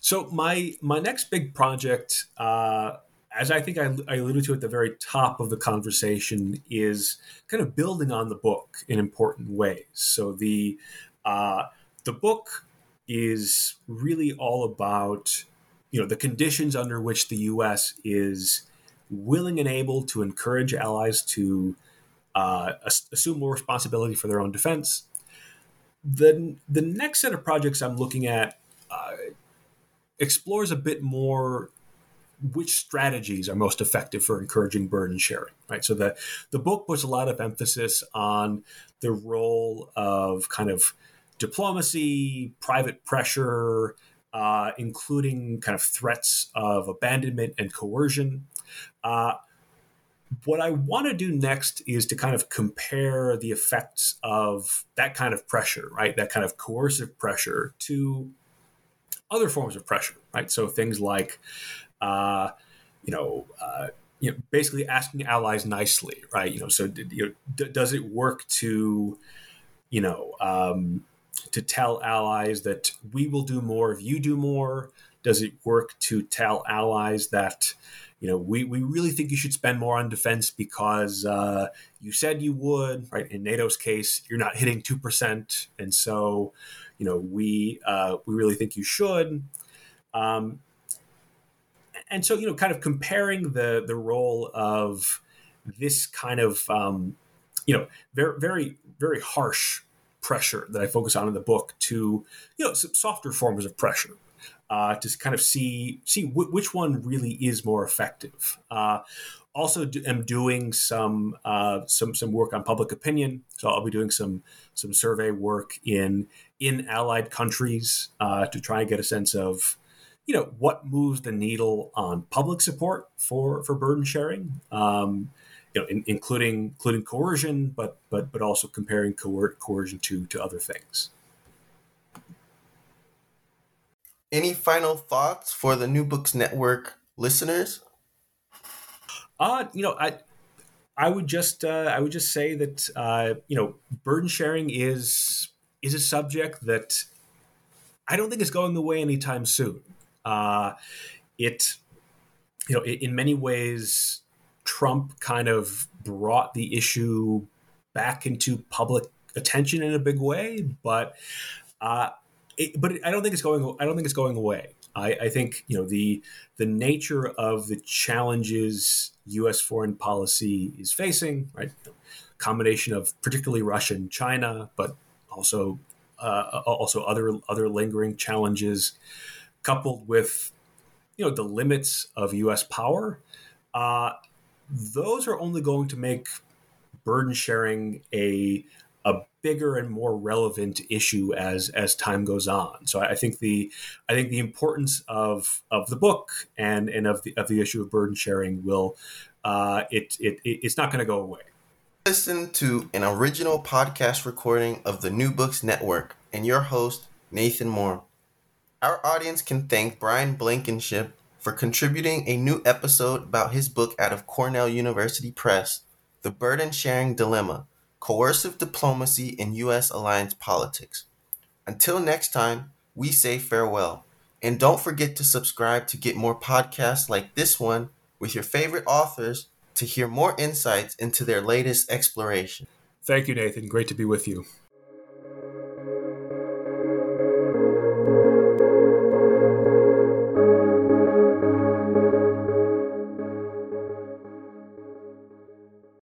So my my next big project, uh, as I think I, I, alluded to at the very top of the conversation, is kind of building on the book in important ways. So the uh, the book is really all about you know the conditions under which the U.S. is willing and able to encourage allies to uh, assume more responsibility for their own defense. The the next set of projects I'm looking at uh, explores a bit more which strategies are most effective for encouraging burden sharing right so the the book puts a lot of emphasis on the role of kind of diplomacy private pressure uh, including kind of threats of abandonment and coercion uh, what I want to do next is to kind of compare the effects of that kind of pressure, right? That kind of coercive pressure to other forms of pressure, right? So things like, uh, you know, uh, you know, basically asking allies nicely, right? You know, so you know, d- does it work to, you know, um, to tell allies that we will do more if you do more? Does it work to tell allies that, you know, we, we really think you should spend more on defense because uh, you said you would, right? In NATO's case, you're not hitting 2%. And so, you know, we uh, we really think you should. Um, and so, you know, kind of comparing the the role of this kind of um, you know very very very harsh pressure that I focus on in the book to you know softer forms of pressure uh, to kind of see see w- which one really is more effective. Uh, also do, am doing some uh, some some work on public opinion. So I'll be doing some some survey work in in allied countries uh, to try and get a sense of you know what moves the needle on public support for for burden sharing. Um, you know, in, including including coercion, but but but also comparing coer- coercion to to other things. Any final thoughts for the New Books Network listeners? Uh, you know, I I would just uh, I would just say that uh, you know burden sharing is is a subject that I don't think is going away anytime soon. Uh, it you know in many ways Trump kind of brought the issue back into public attention in a big way, but uh, it, but I don't think it's going. I don't think it's going away. I, I, think you know the the nature of the challenges U.S. foreign policy is facing, right? Combination of particularly Russia and China, but also uh, also other other lingering challenges, coupled with you know the limits of U.S. power. Uh, those are only going to make burden sharing a a bigger and more relevant issue as as time goes on. So I think the I think the importance of of the book and and of the of the issue of burden sharing will uh, it, it it's not going to go away. Listen to an original podcast recording of the New Books Network and your host Nathan Moore. Our audience can thank Brian Blankenship for contributing a new episode about his book out of Cornell University Press, The Burden Sharing Dilemma Coercive Diplomacy in U.S. Alliance Politics. Until next time, we say farewell. And don't forget to subscribe to get more podcasts like this one with your favorite authors to hear more insights into their latest exploration. Thank you, Nathan. Great to be with you.